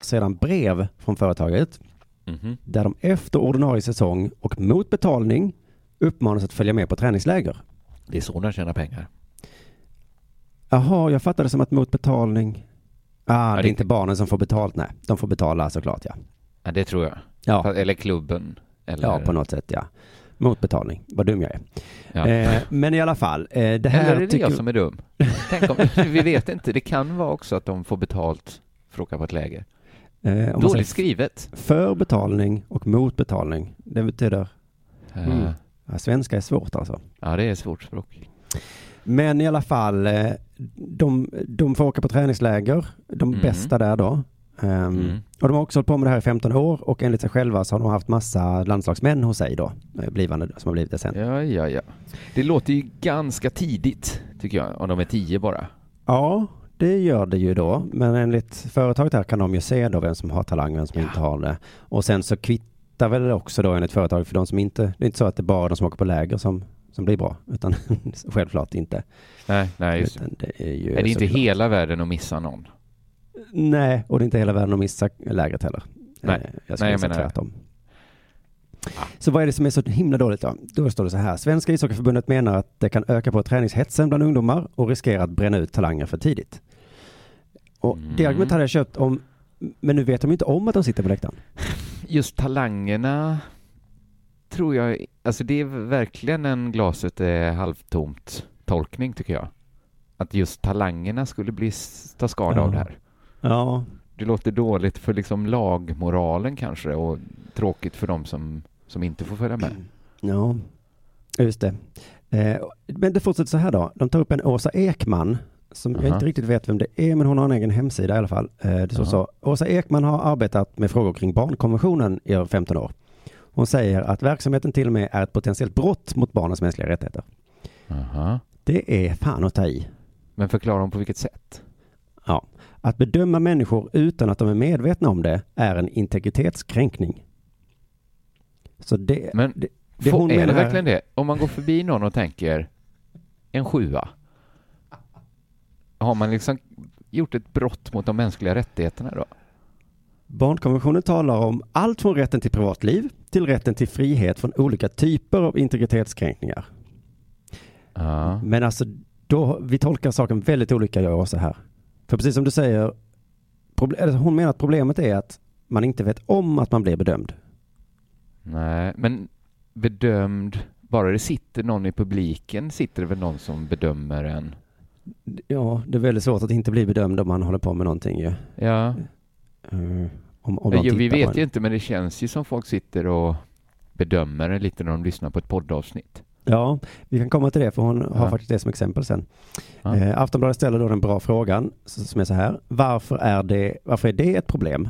sedan brev från företaget Mhm. där de efter ordinarie säsong och mot betalning uppmanas att följa med på träningsläger. Det är så de tjänar pengar. Jaha, jag fattade som att mot betalning. Ah, det det- är inte barnen som får betalt, nej. De får betala såklart, ja. Ja, det tror jag. Ja. Eller klubben. Eller... Ja, på något sätt, ja. Mot betalning. Vad dum jag är. Ja. Eh, men i alla fall, eh, det här Eller är det tycker jag som är dum? Tänk om, vi vet inte, det kan vara också att de får betalt för att åka på ett läger. eh, Dåligt skrivet. För betalning och mot betalning. Det betyder... Eh, Mm. Ja, svenska är svårt alltså. Ja, det är ett svårt språk. Men i alla fall, eh, de, de får åka på träningsläger, de Mm. bästa där då. Ehm, Mm. Och de har också hållit på med det här i 15 år och enligt sig själva så har de haft massa landslagsmän hos sig då, eh, blivande som har blivit det sen. Ja, ja, ja. Det låter ju ganska tidigt, tycker jag, om de är tio bara. Ja, det gör det ju då. Men enligt företaget här kan de ju se då vem som har talang och vem som inte har det. Och sen så kvittar väl det också då enligt företaget för de som inte, det är inte så att det är bara de som åker på läger som, som blir bra, utan självklart inte. Nej, nej, just det. Utan det är ju Är det inte såklart- hela världen att missa någon? Nej, och det är inte hela världen att missa lägret heller. Nej. Eh, Jag skulle Nej, säga det. tvärtom. Så vad är det som är så himla dåligt då? Då står det så här. Svenska ishockeyförbundet menar att det kan öka på träningshetsen bland ungdomar och riskera att bränna ut talanger för tidigt. Och det Mm. argumentet hade jag köpt om, men nu vet de inte om att de sitter på läktaren. Just talangerna tror jag, alltså det är verkligen en glaset är halvtomt tolkning tycker jag. Att just talangerna skulle bli ta skada av Ja. det här. Ja, Det låter dåligt för liksom lagmoralen kanske och tråkigt för dem som, som inte får följa med. ja, just det. Eh, men det fortsätter så här då. De tar upp en Åsa Ekman som jag Aha. inte riktigt vet vem det är, men hon har en egen hemsida i alla fall. Eh, det står så. Åsa Ekman har arbetat med frågor kring barnkonventionen i över 15 år. Hon säger att verksamheten till och med är ett potentiellt brott mot barnens mänskliga rättigheter. Aha. Det är fan att ta i. Men förklara om på vilket sätt? Ja. Att bedöma människor utan att de är medvetna om det är en integritetskränkning. Så det, Men det, det hon är det menar här- verkligen det? Om man går förbi någon och tänker en sjua. Har man liksom gjort ett brott mot de mänskliga rättigheterna då? Barnkonventionen talar om allt från rätten till privatliv till rätten till frihet från olika typer av integritetskränkningar. Ja. Men alltså, då, vi tolkar saken väldigt olika jag och så här. För precis som du säger, hon menar att problemet är att man inte vet om att man blir bedömd. Nej, men bedömd, bara det sitter någon i publiken sitter det väl någon som bedömer en? Ja, det är väldigt svårt att inte bli bedömd om man håller på med någonting ju. Ja, Eh, om, om jo, vi vet ju inte men det känns ju som folk sitter och bedömer en lite när de lyssnar på ett poddavsnitt. Ja, vi kan komma till det för hon har Ja. faktiskt det som exempel sen. Ja. Eh, Aftonbladet ställer då den bra frågan som är så här. Varför är det, varför är det ett problem?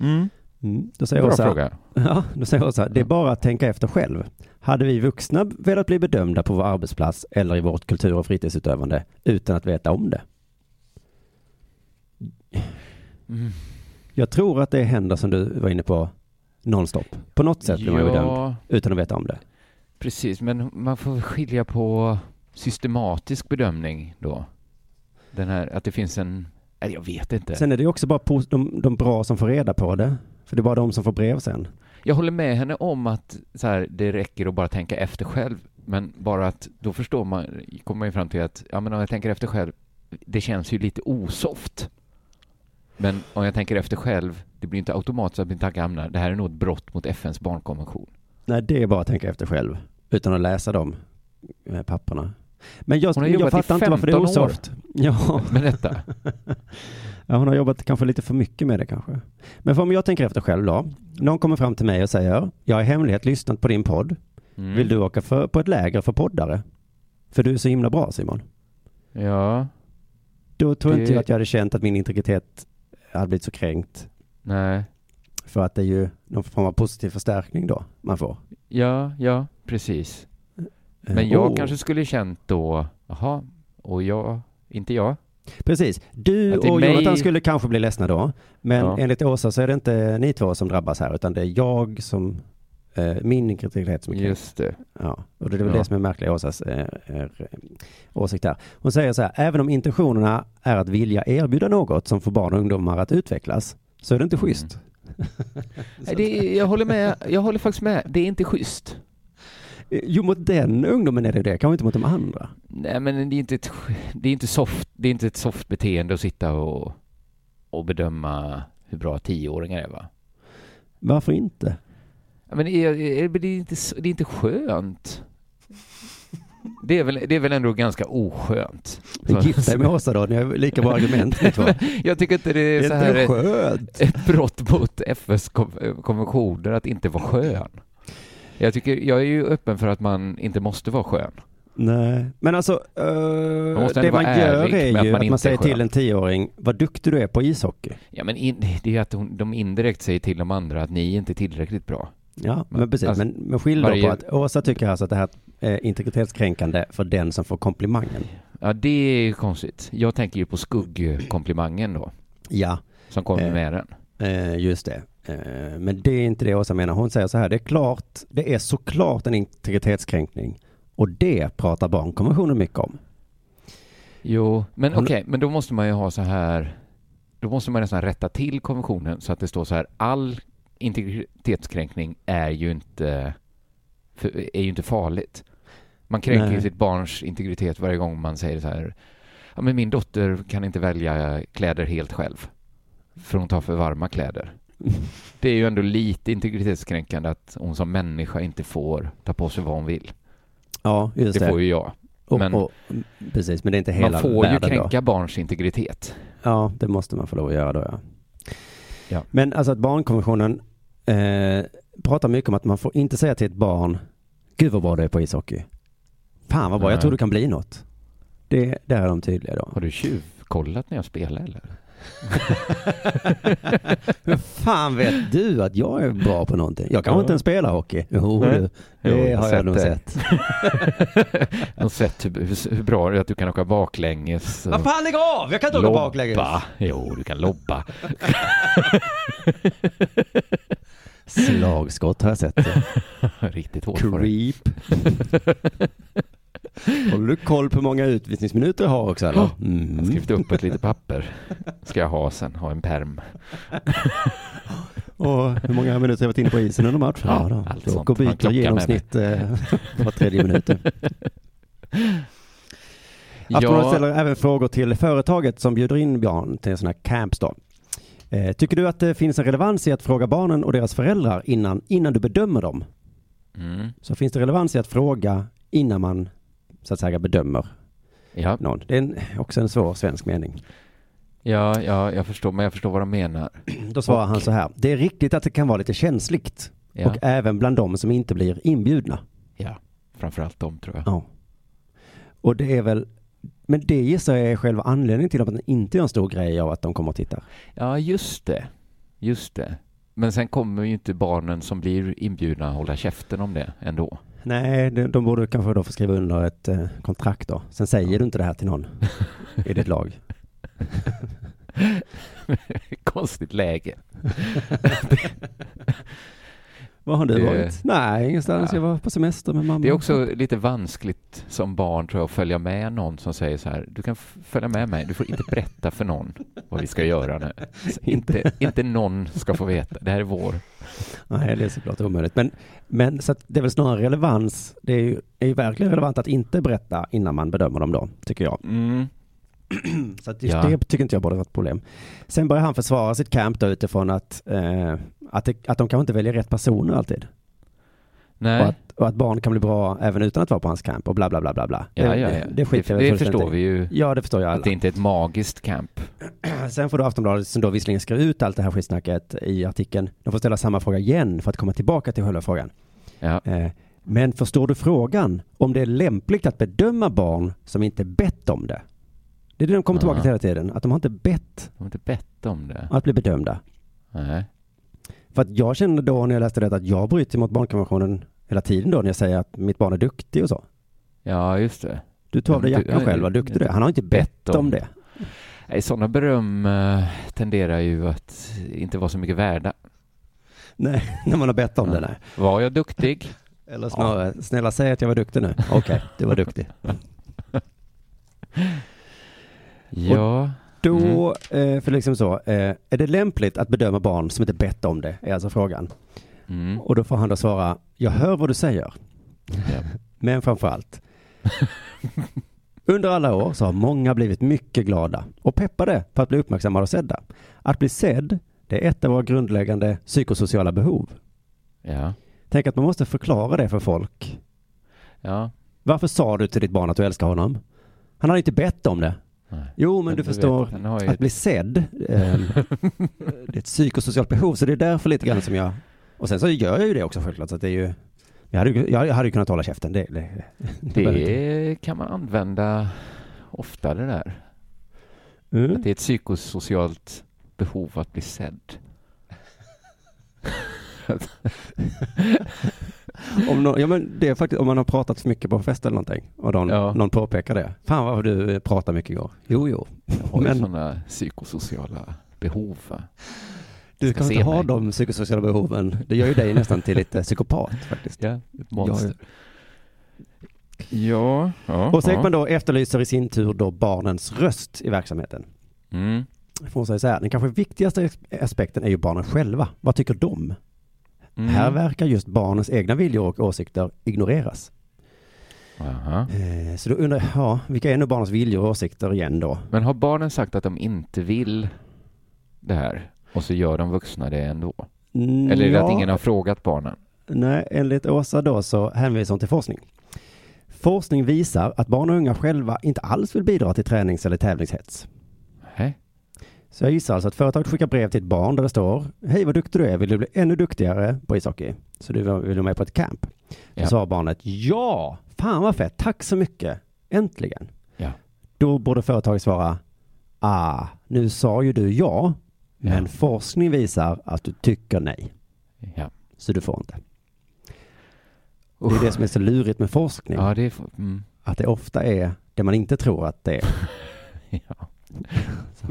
Mm. Mm. Då säger Bra Åsa, fråga. Ja, då säger Åsa, det är bara att tänka efter själv. Hade vi vuxna velat bli bedömda på vår arbetsplats eller i vårt kultur och fritidsutövande utan att veta om det? Mm. Jag tror att det händer som du var inne på nonstop. På något sätt blir man bedömd Ja, utan att veta om det. precis, men man får skilja på systematisk bedömning då. Den här, att det finns en, nej, jag vet inte. Sen är det ju också bara de, de bra som får reda på det. För det är bara de som får brev sen. Jag håller med henne om att så här, det räcker att bara tänka efter själv. Men bara att då förstår man, kommer man ju fram till att ja, men om jag tänker efter själv, det känns ju lite osoft. Men om jag tänker efter själv, det blir inte automatiskt att min tanke hamnar, det här är nog ett brott mot FNs barnkonvention. Nej, det är bara att tänka efter själv. Utan att läsa de eh, papperna. Men jag, Hon har jag fattar inte varför det är 15 år. osoft. Ja. Med detta. ja, hon har jobbat kanske lite för mycket med det kanske. Men för om jag tänker efter själv då. Någon kommer fram till mig och säger, jag har i hemlighet lyssnat på din podd. Mm. Vill du åka för, på ett läger för poddare? För du är så himla bra Simon. Ja, Då tror Det- inte jag att jag hade känt att min integritet hade blivit så kränkt. nej, För att det är ju någon form av positiv förstärkning då man får. ja, ja, precis. Eh, Men jag oh. kanske skulle känt då, jaha, och jag, inte jag. Precis. Du och mig- Jonathan skulle kanske bli ledsna då. Men Ja. enligt Åsa så är det inte ni två som drabbas här, utan det är jag som, eh, min integritet som är kränkt. Just det. Ja, och det är väl Ja. det som är märkligt i Åsas eh, eh, åsikt här. Hon säger så här, även om intentionerna är att vilja erbjuda något som får barn och ungdomar att utvecklas, så är det inte Mm. schysst. Nej, det jag håller med, jag håller faktiskt med, det är inte schysst. Eh, Jo, mot den ungdomen är det det, kanske inte mot de andra. Nej men det är inte ett, det är inte soft, det är inte ett soft beteende att sitta och att bedöma hur bra tioåringar är va? Varför inte? Men är, är, det, är inte, det är inte skönt. Det är, väl, det är väl ändå ganska oskönt. Gifta dig med Åsa då, ni har lika bra argument. Jag tycker inte det är, Det är så här skönt. ett brott mot FNs kon- konventioner att inte vara skön. Jag, tycker, jag är ju öppen för att man inte måste vara skön. Nej, men alltså eh, måste det man gör är med att ju man att man säger till en tioåring vad duktig du är på ishockey. Ja, men in, det är att hon, de indirekt säger till de andra att ni är inte tillräckligt bra. Ja, men precis. Alltså, men, men skilj varje- på att Åsa tycker alltså att det här är integritetskränkande för den som får komplimangen. Ja, det är ju konstigt. Jag tänker ju på skuggkomplimangen då, Ja, som kommer Eh. med den. eh, just det. Eh, men det är inte det Åsa menar. Hon säger så här, det är klart, det är såklart en integritetskränkning. Och det pratar barnkonventionen mycket om. Jo, men Hon- okej, men då måste man ju ha så här, då måste man nästan rätta till konventionen så att det står så här, all integritetskränkning är ju inte, är ju inte farligt. Man kränker ju Nej. sitt barns integritet varje gång man säger så här, ja men min dotter kan inte välja kläder helt själv, för hon tar för varma kläder. Det är ju ändå lite integritetskränkande att hon som människa inte får ta på sig vad hon vill. Ja, just Det det. får ju jag. Och, Men och, precis, men det är inte hela man får ju världen kränka då. barns integritet. Ja, det måste man få lov att göra då ja. Ja. Men alltså att barnkonventionen eh, pratar mycket om att man får inte säga till ett barn, gud vad bra du är på ishockey. Fan vad bra, jag Nej. tror du kan bli något. Det, där är de tydliga då. Har du tjuvkollat när jag spelar eller? Hur fan vet du att jag är bra på någonting? Jag kanske Ja. inte ens spelar hockey. Jo, Nej. Jo, det jag har jag nog sett sett. Jag har sett hur, hur, bra det är att du kan åka baklänges. Vad fan lägg av! Jag kan inte åka Lobba. baklänges. Jo, du kan lobba. Slagskott har jag sett. Riktigt hårt det. Creep. Håller du koll på hur många utvisningsminuter jag har också eller? Jag har Mm. skrivit upp ett litet papper. Ska jag ha sen, ha en perm. Och hur många minuter har jag varit inne på isen under matchen? Ja, Ja, då. allt sånt. en byter genomsnitt eh, var tredje minut. Ja. Aftonbladet ställer även frågor till företaget som bjuder in barn till en sån här camps då. Eh, tycker du att det finns en relevans i att fråga barnen och deras föräldrar innan, innan du bedömer dem? Mm. Så finns det relevans i att fråga innan man så att säga bedömer Ja, någon? Det är en, också en svår svensk mening. ja, ja, jag förstår, men jag förstår vad de menar. Då svarar Och- han så här. Det är riktigt att det kan vara lite känsligt. Ja, Och även bland de som inte blir inbjudna. ja. framförallt de tror jag. Ja. Och det är väl, men det gissar jag är själva anledningen till att man inte gör en stor grej av att de kommer och tittar. Ja, just det. Just det. Men sen kommer ju inte barnen som blir inbjudna hålla käften om det ändå. Nej, de, de borde kanske då få skriva under ett eh, kontrakt då. Sen säger du inte det här till någon i ditt lag. Konstigt läge. Var har du Det- varit? Nej, ingenstans. Ja. Jag var på semester med mamma. Det är också lite vanskligt som barn tror jag att följa med någon som säger så här, du kan följa med mig, du får inte berätta för någon vad vi ska göra nu. Inte, inte någon ska få veta, det här är vår. Nej, det är såklart omöjligt. Men, men så det är väl snarare relevans. Det är ju, är ju verkligen relevant att inte berätta innan man bedömer dem då, tycker jag. Mm. Så att just Ja. det tycker inte jag borde vara ett problem. Sen börjar han försvara sitt camp då utifrån att, eh, att, det, att de kanske inte väljer rätt personer alltid. Nej, Och att, och att barn kan bli bra även utan att vara på hans camp och bla bla bla bla bla. ja, det, ja, ja. det, det skiter det, det förstår vi ju, Ja, det förstår jag att alla. det inte är ett magiskt camp. Sen får då Aftonbladet som då visserligen skriver ut allt det här skitsnacket i artikeln. De får ställa samma fråga igen för att komma tillbaka till själva frågan. Ja. Eh, men förstår du frågan om det är lämpligt att bedöma barn som inte bett om det? Det är det de kommer tillbaka Ja. till hela tiden. Att de har inte bett De har inte bett om det. att bli bedömda. Nej. För att jag kände då när jag läste det att jag bryter mot barnkonventionen hela tiden då när jag säger att mitt barn är duktig och så. Ja, just det. Du tog av dig Ja, jackan själv, vad duktig du är. Han har inte bett om det. Nej, sådana beröm eh, tenderar ju att inte vara så mycket värda. Nej, när man har bett om det. Nej. Var jag duktig? Eller snarare, snälla säg att jag var duktig nu. Okej, du var duktig. Ja. Då, eh, för liksom så, eh, är det lämpligt att bedöma barn som inte bett om det? Är alltså frågan. Mm. Och då får han då svara, jag hör vad du säger. Ja. Men framför allt, Under alla år så har många blivit mycket glada och peppade för att bli uppmärksammade och sedda. Att bli sedd, det är ett av våra grundläggande psykosociala behov. Ja. Tänk att man måste förklara det för folk. Ja. Varför sa du till ditt barn att du älskar honom? Han hade inte bett om det. Nej. Jo, men du förstår, ju att bli sedd, eh, det är ett psykosocialt behov, så det är därför lite grann som jag, och sen så gör jag ju det också självklart, så att det är ju, jag hade, jag hade ju kunnat hålla käften, det, det, Det kan man använda ofta det där. Mm. Att det är ett psykosocialt behov att bli sedd. Om, nå- ja, men det är faktiskt, om man har pratat för mycket på en fest eller någonting och någon, Ja. någon påpekar det. Fan vad du eh, pratar mycket igår. Jo, jo. Jag har ju Men sådana psykosociala behov. Du ska kan se inte ha mig. de psykosociala behoven. Det gör ju dig nästan till lite psykopat faktiskt. Ja, ett monster. Ja, Ja, ja. Och så ja. man då efterlyser i sin tur då barnens röst i verksamheten. Mm. Får man säga så här, den kanske viktigaste aspekten är ju barnen själva. Vad tycker de? Mm. Här verkar just barnens egna viljor och åsikter ignoreras. Aha. Eh, Så då undrar jag, ja, vilka är nu barnens viljor och åsikter igen då? Men har barnen sagt att de inte vill det här och så gör de vuxna det ändå? Mm, Eller är det att ja. ingen har frågat barnen? Nej, enligt Åsa då så hänvisar hon till forskning. Forskning visar att barn och unga själva inte alls vill bidra till tränings eller tävlingshets. Så jag gissar alltså att företaget skickar brev till ett barn där det står Hej vad duktig du är, vill du bli ännu duktigare på ishockey? Så du vill vara med på ett camp? Så Ja. sa barnet Ja, fan vad fett, tack så mycket, äntligen. Ja. Då borde företaget svara Ah, nu sa ju du ja, men Ja. forskning visar att du tycker nej, Ja. så du får inte. Det är det som är så lurigt med forskning. Ja, det är... Mm. Att det ofta är det man inte tror att det är. Ja.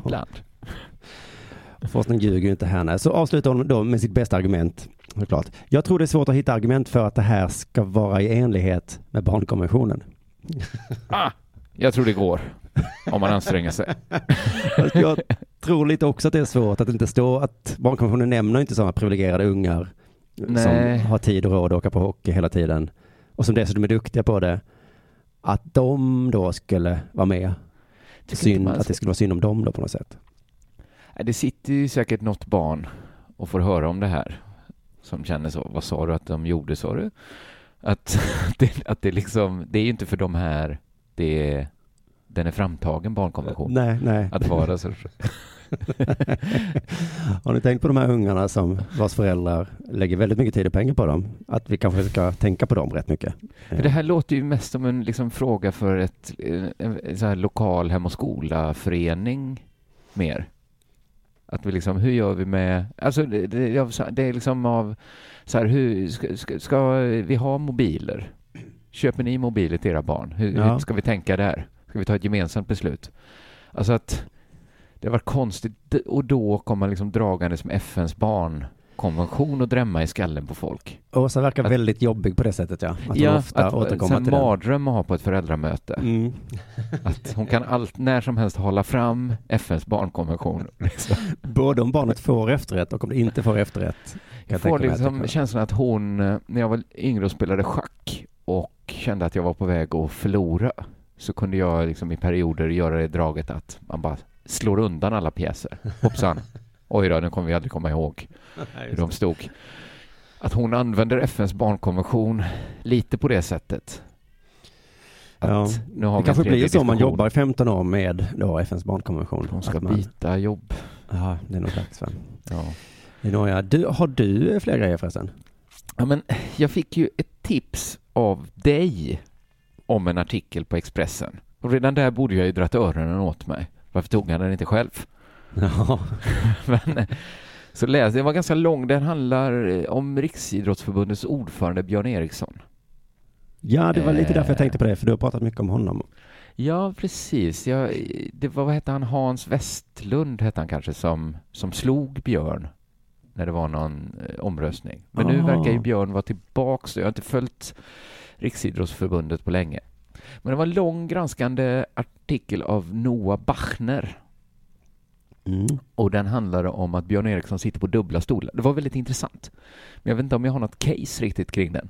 Ibland. Och Forskning ljuger ju inte här. nej. Så avslutar hon då med sitt bästa argument. Såklart. Jag tror det är svårt att hitta argument för att det här ska vara i enlighet med barnkonventionen. Ah, jag tror det går. Om man anstränger sig. Jag tror lite också att det är svårt att det inte står att barnkonventionen nämner inte sådana privilegierade ungar Nej. som har tid och råd att åka på hockey hela tiden och som dessutom är duktiga på det. Att de då skulle vara med. Synd, att det skulle vara synd om dem då på något sätt. Det sitter ju säkert något barn och får höra om det här som känner så. Vad sa du att de gjorde, sa du? Att det, att det liksom, det är ju inte för de här det är, den är framtagen, barnkonvention. Nej, nej. Att vara så. Har ni tänkt på de här ungarna som vars föräldrar lägger väldigt mycket tid och pengar på dem? Att vi kanske ska tänka på dem rätt mycket. För det här låter ju mest som en liksom, fråga för ett, en, en så här lokal hem och skola-förening mer. Att vi liksom, hur gör vi med, alltså det, det, är liksom av, så här, hur, ska, ska, ska vi ha mobiler? Köper ni mobiler till era barn? Hur, Ja. hur ska vi tänka där? Ska vi ta ett gemensamt beslut? Alltså att det var konstigt och då kom man liksom dragandes med FNs barnkonvention och drämma i skallen på folk. Åsa verkar Att- väldigt jobbig på det sättet ja. Att hon ja, ofta att, återkommer sen till den. mardröm att ha på ett föräldramöte. Mm. Att hon kan allt, när som helst hålla fram FNs barnkonvention. Liksom. Både om barnet får efterrätt och om det inte får efterrätt. Jag får liksom kan- känslan att hon, eh, när jag var yngre och spelade schack och kände att jag var på väg att förlora, så kunde jag liksom i perioder göra det draget att man bara slår undan alla pjäser. Hoppsan. Oj då, nu kommer vi aldrig komma ihåg hur de stod. Att hon använder FNs barnkonvention lite på det sättet. Att Ja. nu har Det kanske blir så om man jobbar i 15 år med då FNs barnkonvention. Hon ska man- byta jobb. Ja, det är nog dags va? Ja. Det är du, har du fler grejer förresten? Ja, men jag fick ju ett tips av dig om en artikel på Expressen. Och redan där borde jag ju dratt öronen åt mig. Varför tog han den inte själv? Ja. Men, så läste, den var ganska lång. Den handlar eh, om Riksidrottsförbundets ordförande Björn Eriksson. Ja, det var lite därför jag Eh. tänkte på det, för du har pratat mycket om honom. Ja, precis. Jag, det var, vad hette han? Hans Westlund hette han kanske, som, som slog Björn när det var någon eh, omröstning. Men nu Ah. verkar ju Björn vara tillbaks. Jag har inte följt Riksidrottsförbundet på länge. Men det var en lång granskande artikel av Noah Bachner Mm. och den handlade om att Björn Eriksson sitter på dubbla stolar. Det var väldigt intressant. Men jag vet inte om jag har något case riktigt kring den.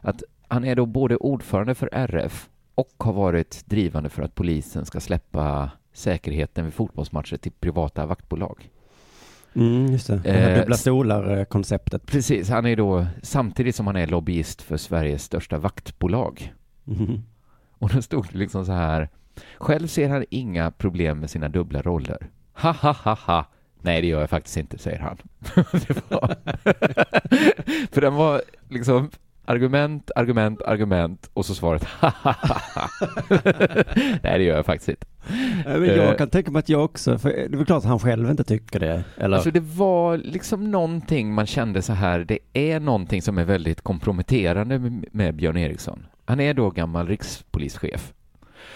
Att han är då både ordförande för RF och har varit drivande för att polisen ska släppa säkerheten vid fotbollsmatcher till privata vaktbolag. Mm, just det. Det här Eh, dubbla stolar-konceptet. Precis, han är då samtidigt som han är lobbyist för Sveriges största vaktbolag. Mhm. Och då stod det liksom så här. Själv ser han inga problem med sina dubbla roller. Ha ha ha ha. Nej, det gör jag faktiskt inte, säger han. var... för den var liksom argument, argument, argument och så svaret ha ha ha. Nej, det gör jag faktiskt inte. Men Eh, jag kan tänka mig att jag också, för det är väl klart att han själv inte tycker det. Eller? Alltså det var liksom någonting man kände så här, det är någonting som är väldigt komprometterande med, med Björn Eriksson. Han är då gammal rikspolischef.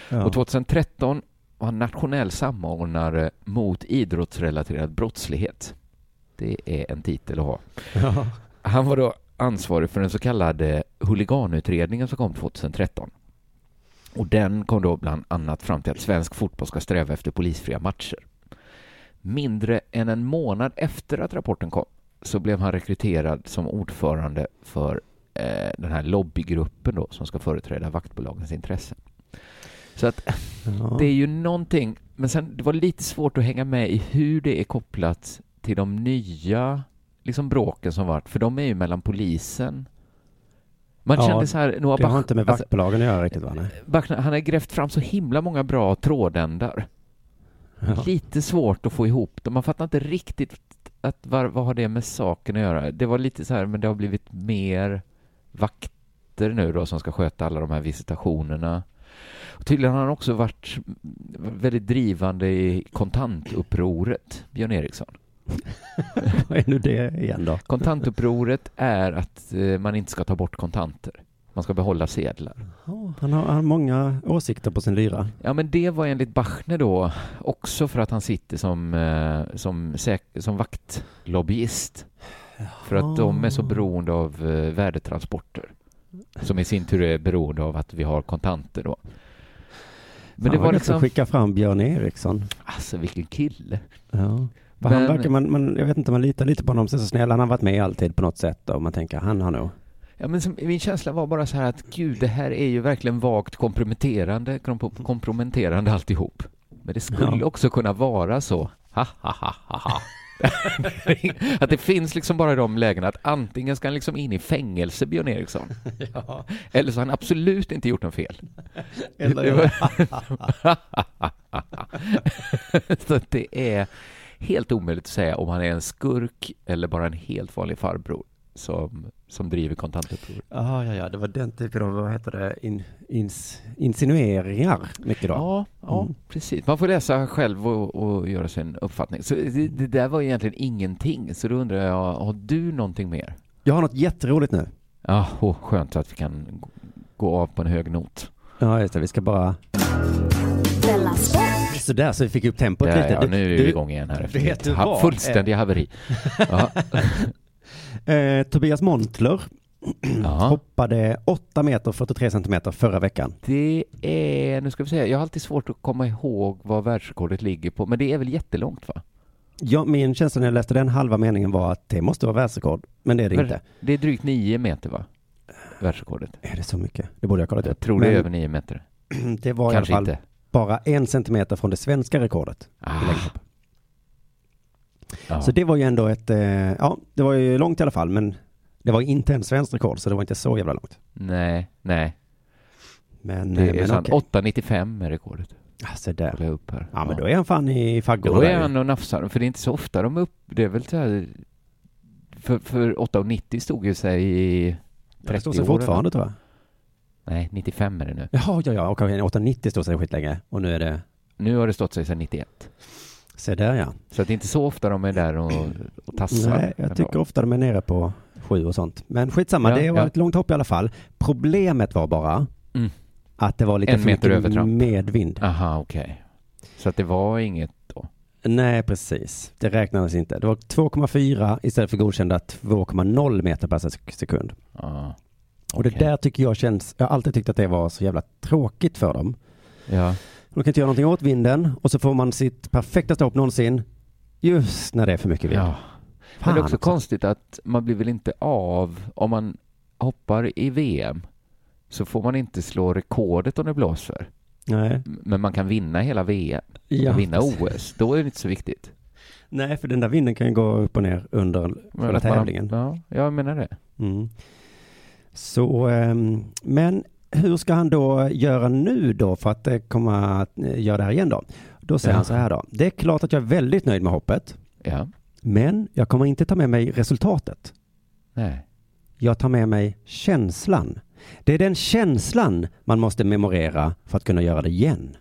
Ja. Och 2013 var han nationell samordnare mot idrottsrelaterad brottslighet. Det är en titel att ha. Ja. Han var då ansvarig för den så kallade huliganutredningen som kom 2013. Och den kom då bland annat fram till att svensk fotboll ska sträva efter polisfria matcher. Mindre än en månad efter att rapporten kom så blev han rekryterad som ordförande för eh, den här lobbygruppen då som ska företräda vaktbolagens intressen. Så att Ja. det är ju någonting, men sen det var lite svårt att hänga med i hur det är kopplat till de nya liksom bråken som varit, för de är ju mellan polisen. Man Ja, kände så här, Noah det har Bach- inte med alltså, vaktbolagen att göra riktigt va? Nej. Bachner, han har grävt fram så himla många bra trådändar. Ja. Lite svårt att få ihop dem. Man fattar inte riktigt att vad, vad har det med saken att göra. Det var lite så här, men det har blivit mer vakter nu då som ska sköta alla de här visitationerna. Och tydligen har han också varit väldigt drivande i kontantupproret, Björn Eriksson. Vad är nu det igen då? Kontantupproret är att eh, man inte ska ta bort kontanter. Man ska behålla sedlar. Han har, han många åsikter på sin lyra. Ja, men det var enligt Bachner då också för att han sitter som, eh, som, som vaktlobbyist. För att de är så beroende av eh, värdetransporter. Som i sin tur är beroende av att vi har kontanter då. Men det var gött liksom... skicka fram Björn Eriksson. Alltså vilken kille. Ja. För Han Men- verkar, man, man, jag vet inte, man litar lite på honom, så snäll. Han har varit med alltid på något sätt och man tänker, han har nog. Ja, men som, min känsla var bara så här att gud, det här är ju verkligen vagt komprometterande, kom- komprometterande alltihop. Men det skulle Ja. också kunna vara så. Ha, ha, ha, ha, ha. att det finns liksom bara de lägena att antingen ska han liksom in i fängelse, Björn Eriksson, Ja. eller så har han absolut inte gjort något fel. Eller- så det är helt omöjligt att säga om han är en skurk eller bara en helt vanlig farbror som, som driver kontantuppror. Ja, ja, ja, det var den typen av, vad heter det, in, ins, insinueringar mycket då. Ja, ja Mm. precis. Man får läsa själv och, och göra sin uppfattning. Så det, det där var egentligen ingenting. Så då undrar jag, har du någonting mer? Jag har något jätteroligt nu. Ja, oh, skönt att vi kan gå av på en hög not. Ja, just det, vi ska bara... Sådär, så vi fick upp tempot Ja, lite. ja, nu är vi Du- igång igen här efter vet mitt du ha, vad? fullständiga haveri. Eh, Tobias Montler Ja. hoppade 8 meter 43 centimeter förra veckan. Det är, nu ska vi säga, jag har alltid svårt att komma ihåg vad världsrekordet ligger på, men det är väl jättelångt va? Ja, min känsla när jag läste den halva meningen var att det måste vara världsrekord, men det är det Men inte. Det är drygt nio meter va? Världsrekordet. Är det så mycket? Det borde jag kollat Jag upp. tror men det är över nio meter. det var Kanske i alla fall inte. bara en centimeter från det svenska rekordet. Ah. Ja. Så det var ju ändå ett, eh, ja, det var ju långt i alla fall, men det var inte en svensk rekord, så det var inte så jävla långt. Nej, nej. Men, Det eh, är men sant. okej. 8,95 är rekordet. Ja, så där. Kolla upp här. Ja, men då är han fan i faggorna Då är han och nafsar, för det är inte så ofta de är upp, det är väl så här, för, för 8,90 stod ju sig i 30 Det står sig år. fortfarande tror jag. Nej, 95 är det nu. Jaha, ja, ja, okej, 890 står sig skitlänge och nu är det, Nu har det stått sig sedan 91. Se där ja. Så att det är inte så ofta de är där och, och tassar. Nej, jag tycker ofta de är nere på sju och sånt. Men skitsamma, Ja, det var ja. ett långt hopp i alla fall. Problemet var bara Mm. att det var lite En för meter mycket medvind. Aha, okej. Så att det var inget då? Nej, precis. Det räknades inte. Det var 2,4 istället för godkända 2,0 meter per sek- sekund. Ja. Och det där tycker jag känns, jag har alltid tyckt att det var så jävla tråkigt för dem. Ja. De kan inte göra någonting åt vinden och så får man sitt perfekta stopp någonsin just när det är för mycket vind. ja. Fan det är också också. konstigt att man blir väl inte av om man hoppar i VM så får man inte slå rekordet om det blåser. Nej. Men man kan vinna hela VM. Ja, kan vinna precis. OS. Då är det inte så viktigt. Nej, för den där vinden kan ju gå upp och ner under själva att man- tävlingen. Ja, jag menar det. Mm. Så, ehm, men hur ska han då göra nu då för att eh, komma att eh, göra det här igen då? Då säger Ja. han så här då. Det är klart att jag är väldigt nöjd med hoppet. Ja. Men jag kommer inte ta med mig resultatet. Nej. Jag tar med mig känslan. Det är den känslan man måste memorera för att kunna göra det igen.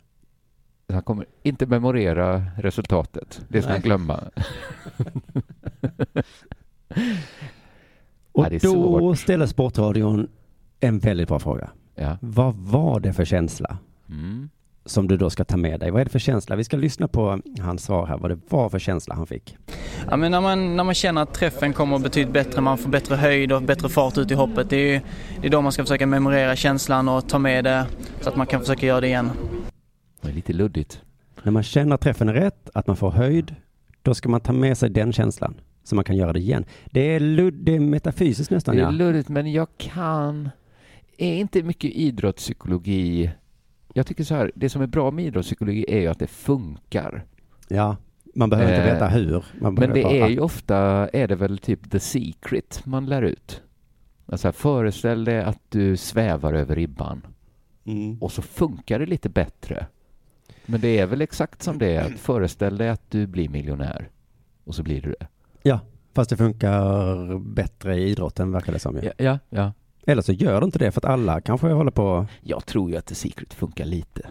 Han kommer inte memorera resultatet. Det ska Nej. han glömma. Och Ja, då ställer Sportradion en väldigt bra fråga. Ja. Vad var det för känsla Mm. som du då ska ta med dig? Vad är det för känsla? Vi ska lyssna på hans svar här, vad det var för känsla han fick. Ja, men när, man, när man känner att träffen kommer betydligt bättre, man får bättre höjd och bättre fart ut i hoppet. Det är, ju- det är då man ska försöka memorera känslan och ta med det så att man kan försöka göra det igen. Det är lite luddigt. När man känner att träffen är rätt, att man får höjd, då ska man ta med sig den känslan så man kan göra det igen. Det är, ludd, det är metafysiskt nästan, Det är ja. luddigt, men jag kan... Är inte mycket idrottspsykologi... Jag tycker så här, det som är bra med idrottspsykologi är ju att det funkar. Ja, man behöver inte Eh, veta hur. Man Men det är ju ofta, är det väl typ the secret man lär ut. Alltså här, föreställ dig att du svävar över ribban Mm. och så funkar det lite bättre. Men det är väl exakt som det är, att föreställ dig att du blir miljonär och så blir du det. Ja, fast det funkar bättre i idrotten verkar det som. Ja, ja, ja. Eller så gör det inte det för att alla kanske håller på. Jag tror ju att the secret funkar lite.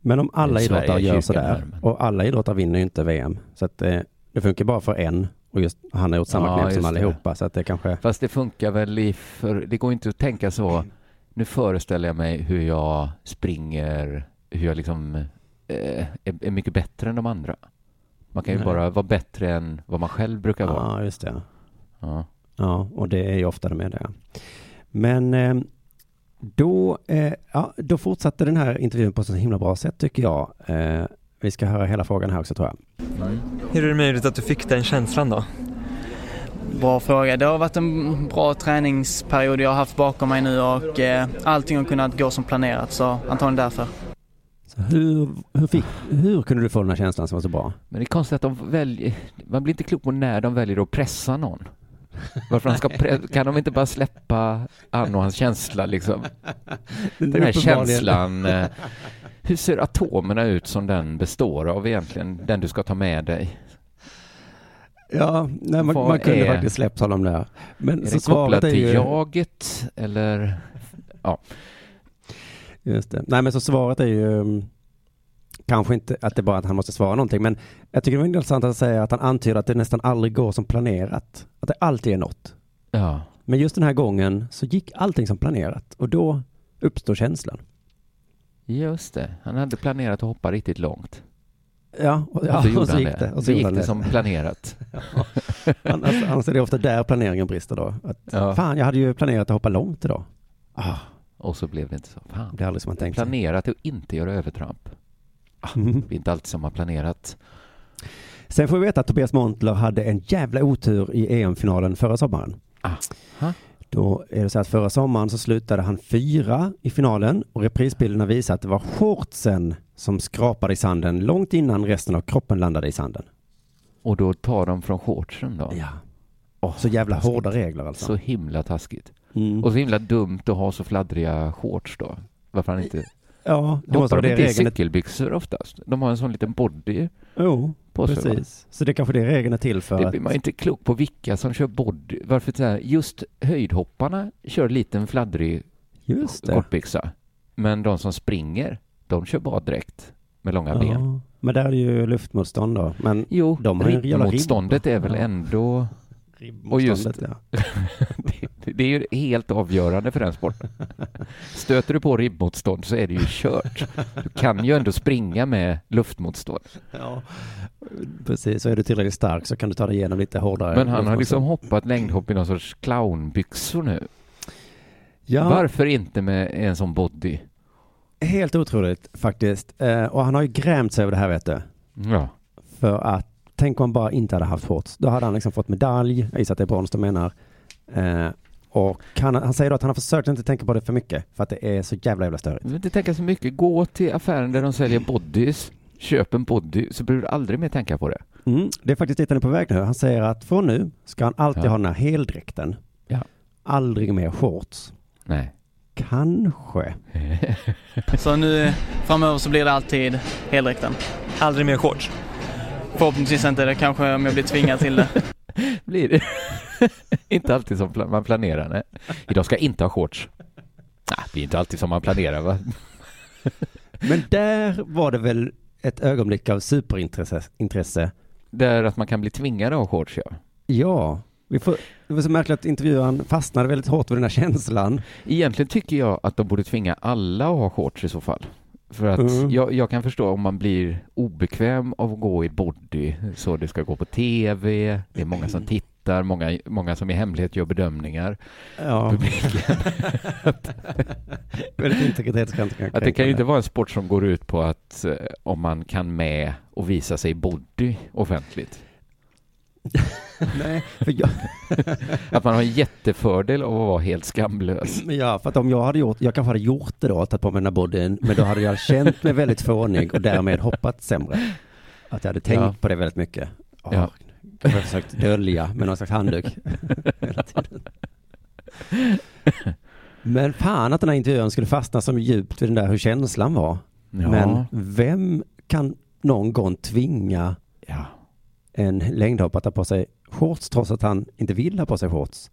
Men om alla idrottare gör sådär men- och alla idrottare vinner ju inte VM. Så att eh, det funkar bara för en och just han har gjort samma Ja, knep som just det. allihopa. Så att det kanske. Fast det funkar väl i för, det går inte att tänka så. Nu föreställer jag mig hur jag springer, hur jag liksom eh, är, är mycket bättre än de andra. Man kan ju Nej. bara vara bättre än vad man själv brukar vara. Ja, just det. Ja. Ja, och det är ju ofta med det. Men eh, då, eh, ja, då fortsatte den här intervjun på ett så himla bra sätt tycker jag. Eh, vi ska höra hela frågan här också tror jag. Hur är det möjligt att du fick den känslan då? Bra fråga. Det har varit en bra träningsperiod jag har haft bakom mig nu och eh, allting har kunnat gå som planerat så antagligen därför. Så hur, hur, fick, hur kunde du få den här känslan som var så bra? Men det är konstigt att de väljer, man blir inte klok på när de väljer att pressa någon. Varför de ska kan de inte bara släppa han och hans känsla liksom? Den här känslan, eh, hur ser atomerna ut som den består av egentligen, den du ska ta med dig? Ja, nej, man, man kunde är- faktiskt släppt honom där. Men Är så kopplad är till ju... jaget eller? Ja. Just det. Nej, men så svaret är ju mm, kanske inte att det bara att han måste svara någonting, men jag tycker det var intressant att säga att han antyder att det nästan aldrig går som planerat. Att det alltid är något. Ja. Men just den här gången så gick allting som planerat och då uppstår känslan. Just det, han hade planerat att hoppa riktigt långt. Ja, och, ja, och så gjorde och så han gick det. det. Och så gick han det som planerat. Ja. Annars, annars är det ofta där planeringen brister då. Att, Ja. Fan, jag hade ju planerat att hoppa långt idag. Ah, Och så blev det inte så. Fan. det är aldrig som man tänkt. Planerat att inte göra övertramp. Mm. Det är inte alltid som man planerat. Sen får vi veta att Tobias Montler hade en jävla otur i EM-finalen förra sommaren. Ha? Då är det så att förra sommaren så slutade han fyra i finalen och reprisbilderna visar att det var shortsen som skrapade i sanden långt innan resten av kroppen landade i sanden. Och då tar de från shortsen då? Ja. Åh, Så jävla taskigt. hårda regler alltså. Så himla taskigt. Mm. Och så himla dumt att ha så fladdriga shorts då. Varför han inte... Ja, det Hoppar måste vara de inte i regeln cykelbyxor oftast? De har en sån liten body Jo, på sig. va? precis. Så det kanske det regeln är till för Det att... blir man inte klok på vilka som kör body. Varför så här, just höjdhopparna kör liten fladdrig Just det. kortbyxa. Men de som springer, de kör baddräkt med långa ben. Ja, men där är det ju luftmotstånd då. Men Jo, de har ribbmotståndet är väl ändå... Och just, ja. det, det är ju helt avgörande för den sporten. Stöter du på ribbmotstånd så är det ju kört. Du kan ju ändå springa med luftmotstånd. Ja, precis. Så är du tillräckligt stark så kan du ta dig igenom lite hårdare. Men han har liksom hoppat längdhopp i någon sorts clownbyxor nu. Ja, Varför inte med en sån body? helt otroligt faktiskt. Eh, och han har ju grämt sig över det här vet du. Ja. För att, tänk om han bara inte hade haft shorts. Då hade han liksom fått medalj, jag gissar att det är brons de menar. Eh, Och han, han säger då att han har försökt inte tänka på det för mycket, för att det är så jävla jävla störigt. Du behöver inte tänka så mycket. Gå till affären där de säljer bodys, köp en body, så behöver du aldrig mer tänka på det. Mm, det är faktiskt dit han är på väg nu. Han säger att från nu ska han alltid Ja. ha den här heldräkten. Ja. Aldrig mer shorts. Nej. Kanske. Så nu framöver så blir det alltid heldräkten. Aldrig mer shorts? Förhoppningsvis inte det, kanske om jag blir tvingad till det. Blir det? inte alltid som man planerar. Nej. Idag ska jag inte ha shorts. Nej, det är inte alltid som man planerar va? Men där var det väl ett ögonblick av superintresse. Intresse. Där att man kan bli tvingad att ha shorts ja. Ja, vi får, det var så märkligt att intervjuaren fastnade väldigt hårt vid den här känslan. Egentligen tycker jag att de borde tvinga alla att ha shorts i så fall. För att Mm. jag, jag kan förstå om man blir obekväm av att gå i body, så det ska gå på tv, det är många som tittar, många, många som i hemlighet gör bedömningar. Ja. Publiken. Att det kan ju inte vara en sport som går ut på att eh, om man kan med och visa sig body offentligt. Nej, för jag... att man har en jättefördel av att vara helt skamlös. Ja, för att om jag hade gjort, jag kanske hade gjort det då, tagit på mig den här bodyn, men då hade jag känt mig väldigt fånig och därmed hoppat sämre. Att jag hade tänkt Ja. på det väldigt mycket. Åh, Ja. Jag har försökt dölja med någon slags handduk hela tiden. Men fan att den här intervjun skulle fastna så djupt vid den där hur känslan var. Ja. Men vem kan någon gång tvinga Ja. en längdhoppare att ta på sig shorts trots att han inte vill ha på sig shorts?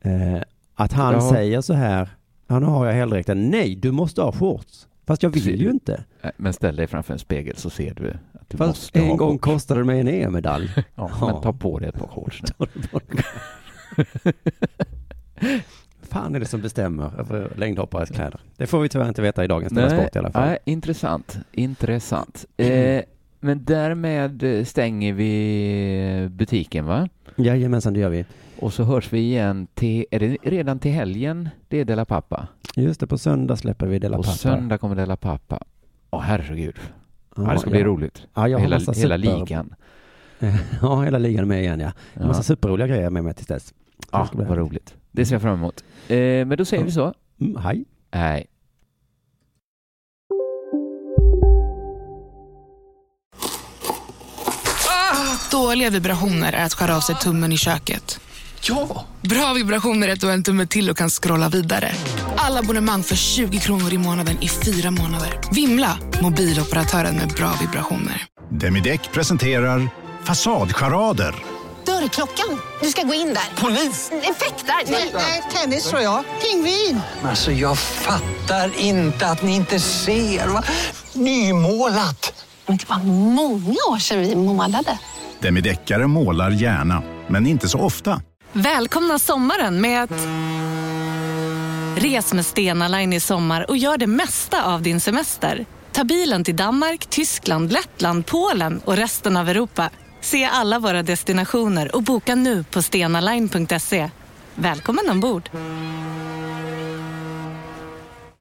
Eh, att han Ja. säger så här, ja nu har jag heldräkten, nej du måste ha shorts. Fast jag vill ju inte. Men ställ dig framför en spegel så ser du att du Fast måste en ha gång shorts. kostade det mig en EM-medalj. Ja, Ja. men ta på dig ett par shorts nu. fan är det som bestämmer över längdhoppares kläder? Det får vi tyvärr inte veta i dagens Della Sport i alla fall. nej, intressant. Intressant. Eh, men därmed eh, stänger vi butiken va? Jajamensan, det gör vi. Och så hörs vi igen till, är det redan till helgen det är Della Pappa? Just det, på söndag släpper vi Della På Pappa. söndag kommer Della Pappa. Åh herregud. Ja, Ja, det ska bli ja. roligt. Ja, jag hela, hela ligan. Ja, hela ligan med igen ja. En Ja. massa superroliga grejer med mig tills dess. Ja, vad roligt. Det ser jag fram emot. Eh, men då säger vi så. Mm, hej. Nej. Dåliga vibrationer är att skära av sig tummen i köket. Ja! Bra vibrationer är att du har en tumme till och kan scrolla vidare. Alla abonnemang för 20 kronor i månaden i fyra månader. Vimla! Mobiloperatören med bra vibrationer. Demideck presenterar Fasadcharader. Dörrklockan. Du ska gå in där. Polis? Effektar? Nej, tennis tror jag. Pingvin. Alltså jag fattar inte att ni inte ser. Va? Nymålat! Men det var många år sedan vi målade. Demideckare målar gärna, men inte så ofta. Välkomna sommaren med att... Res med Stena Line i sommar och gör det mesta av din semester. Ta bilen till Danmark, Tyskland, Lettland, Polen och resten av Europa. Se alla våra destinationer och boka nu på stenaline.se. Välkommen ombord!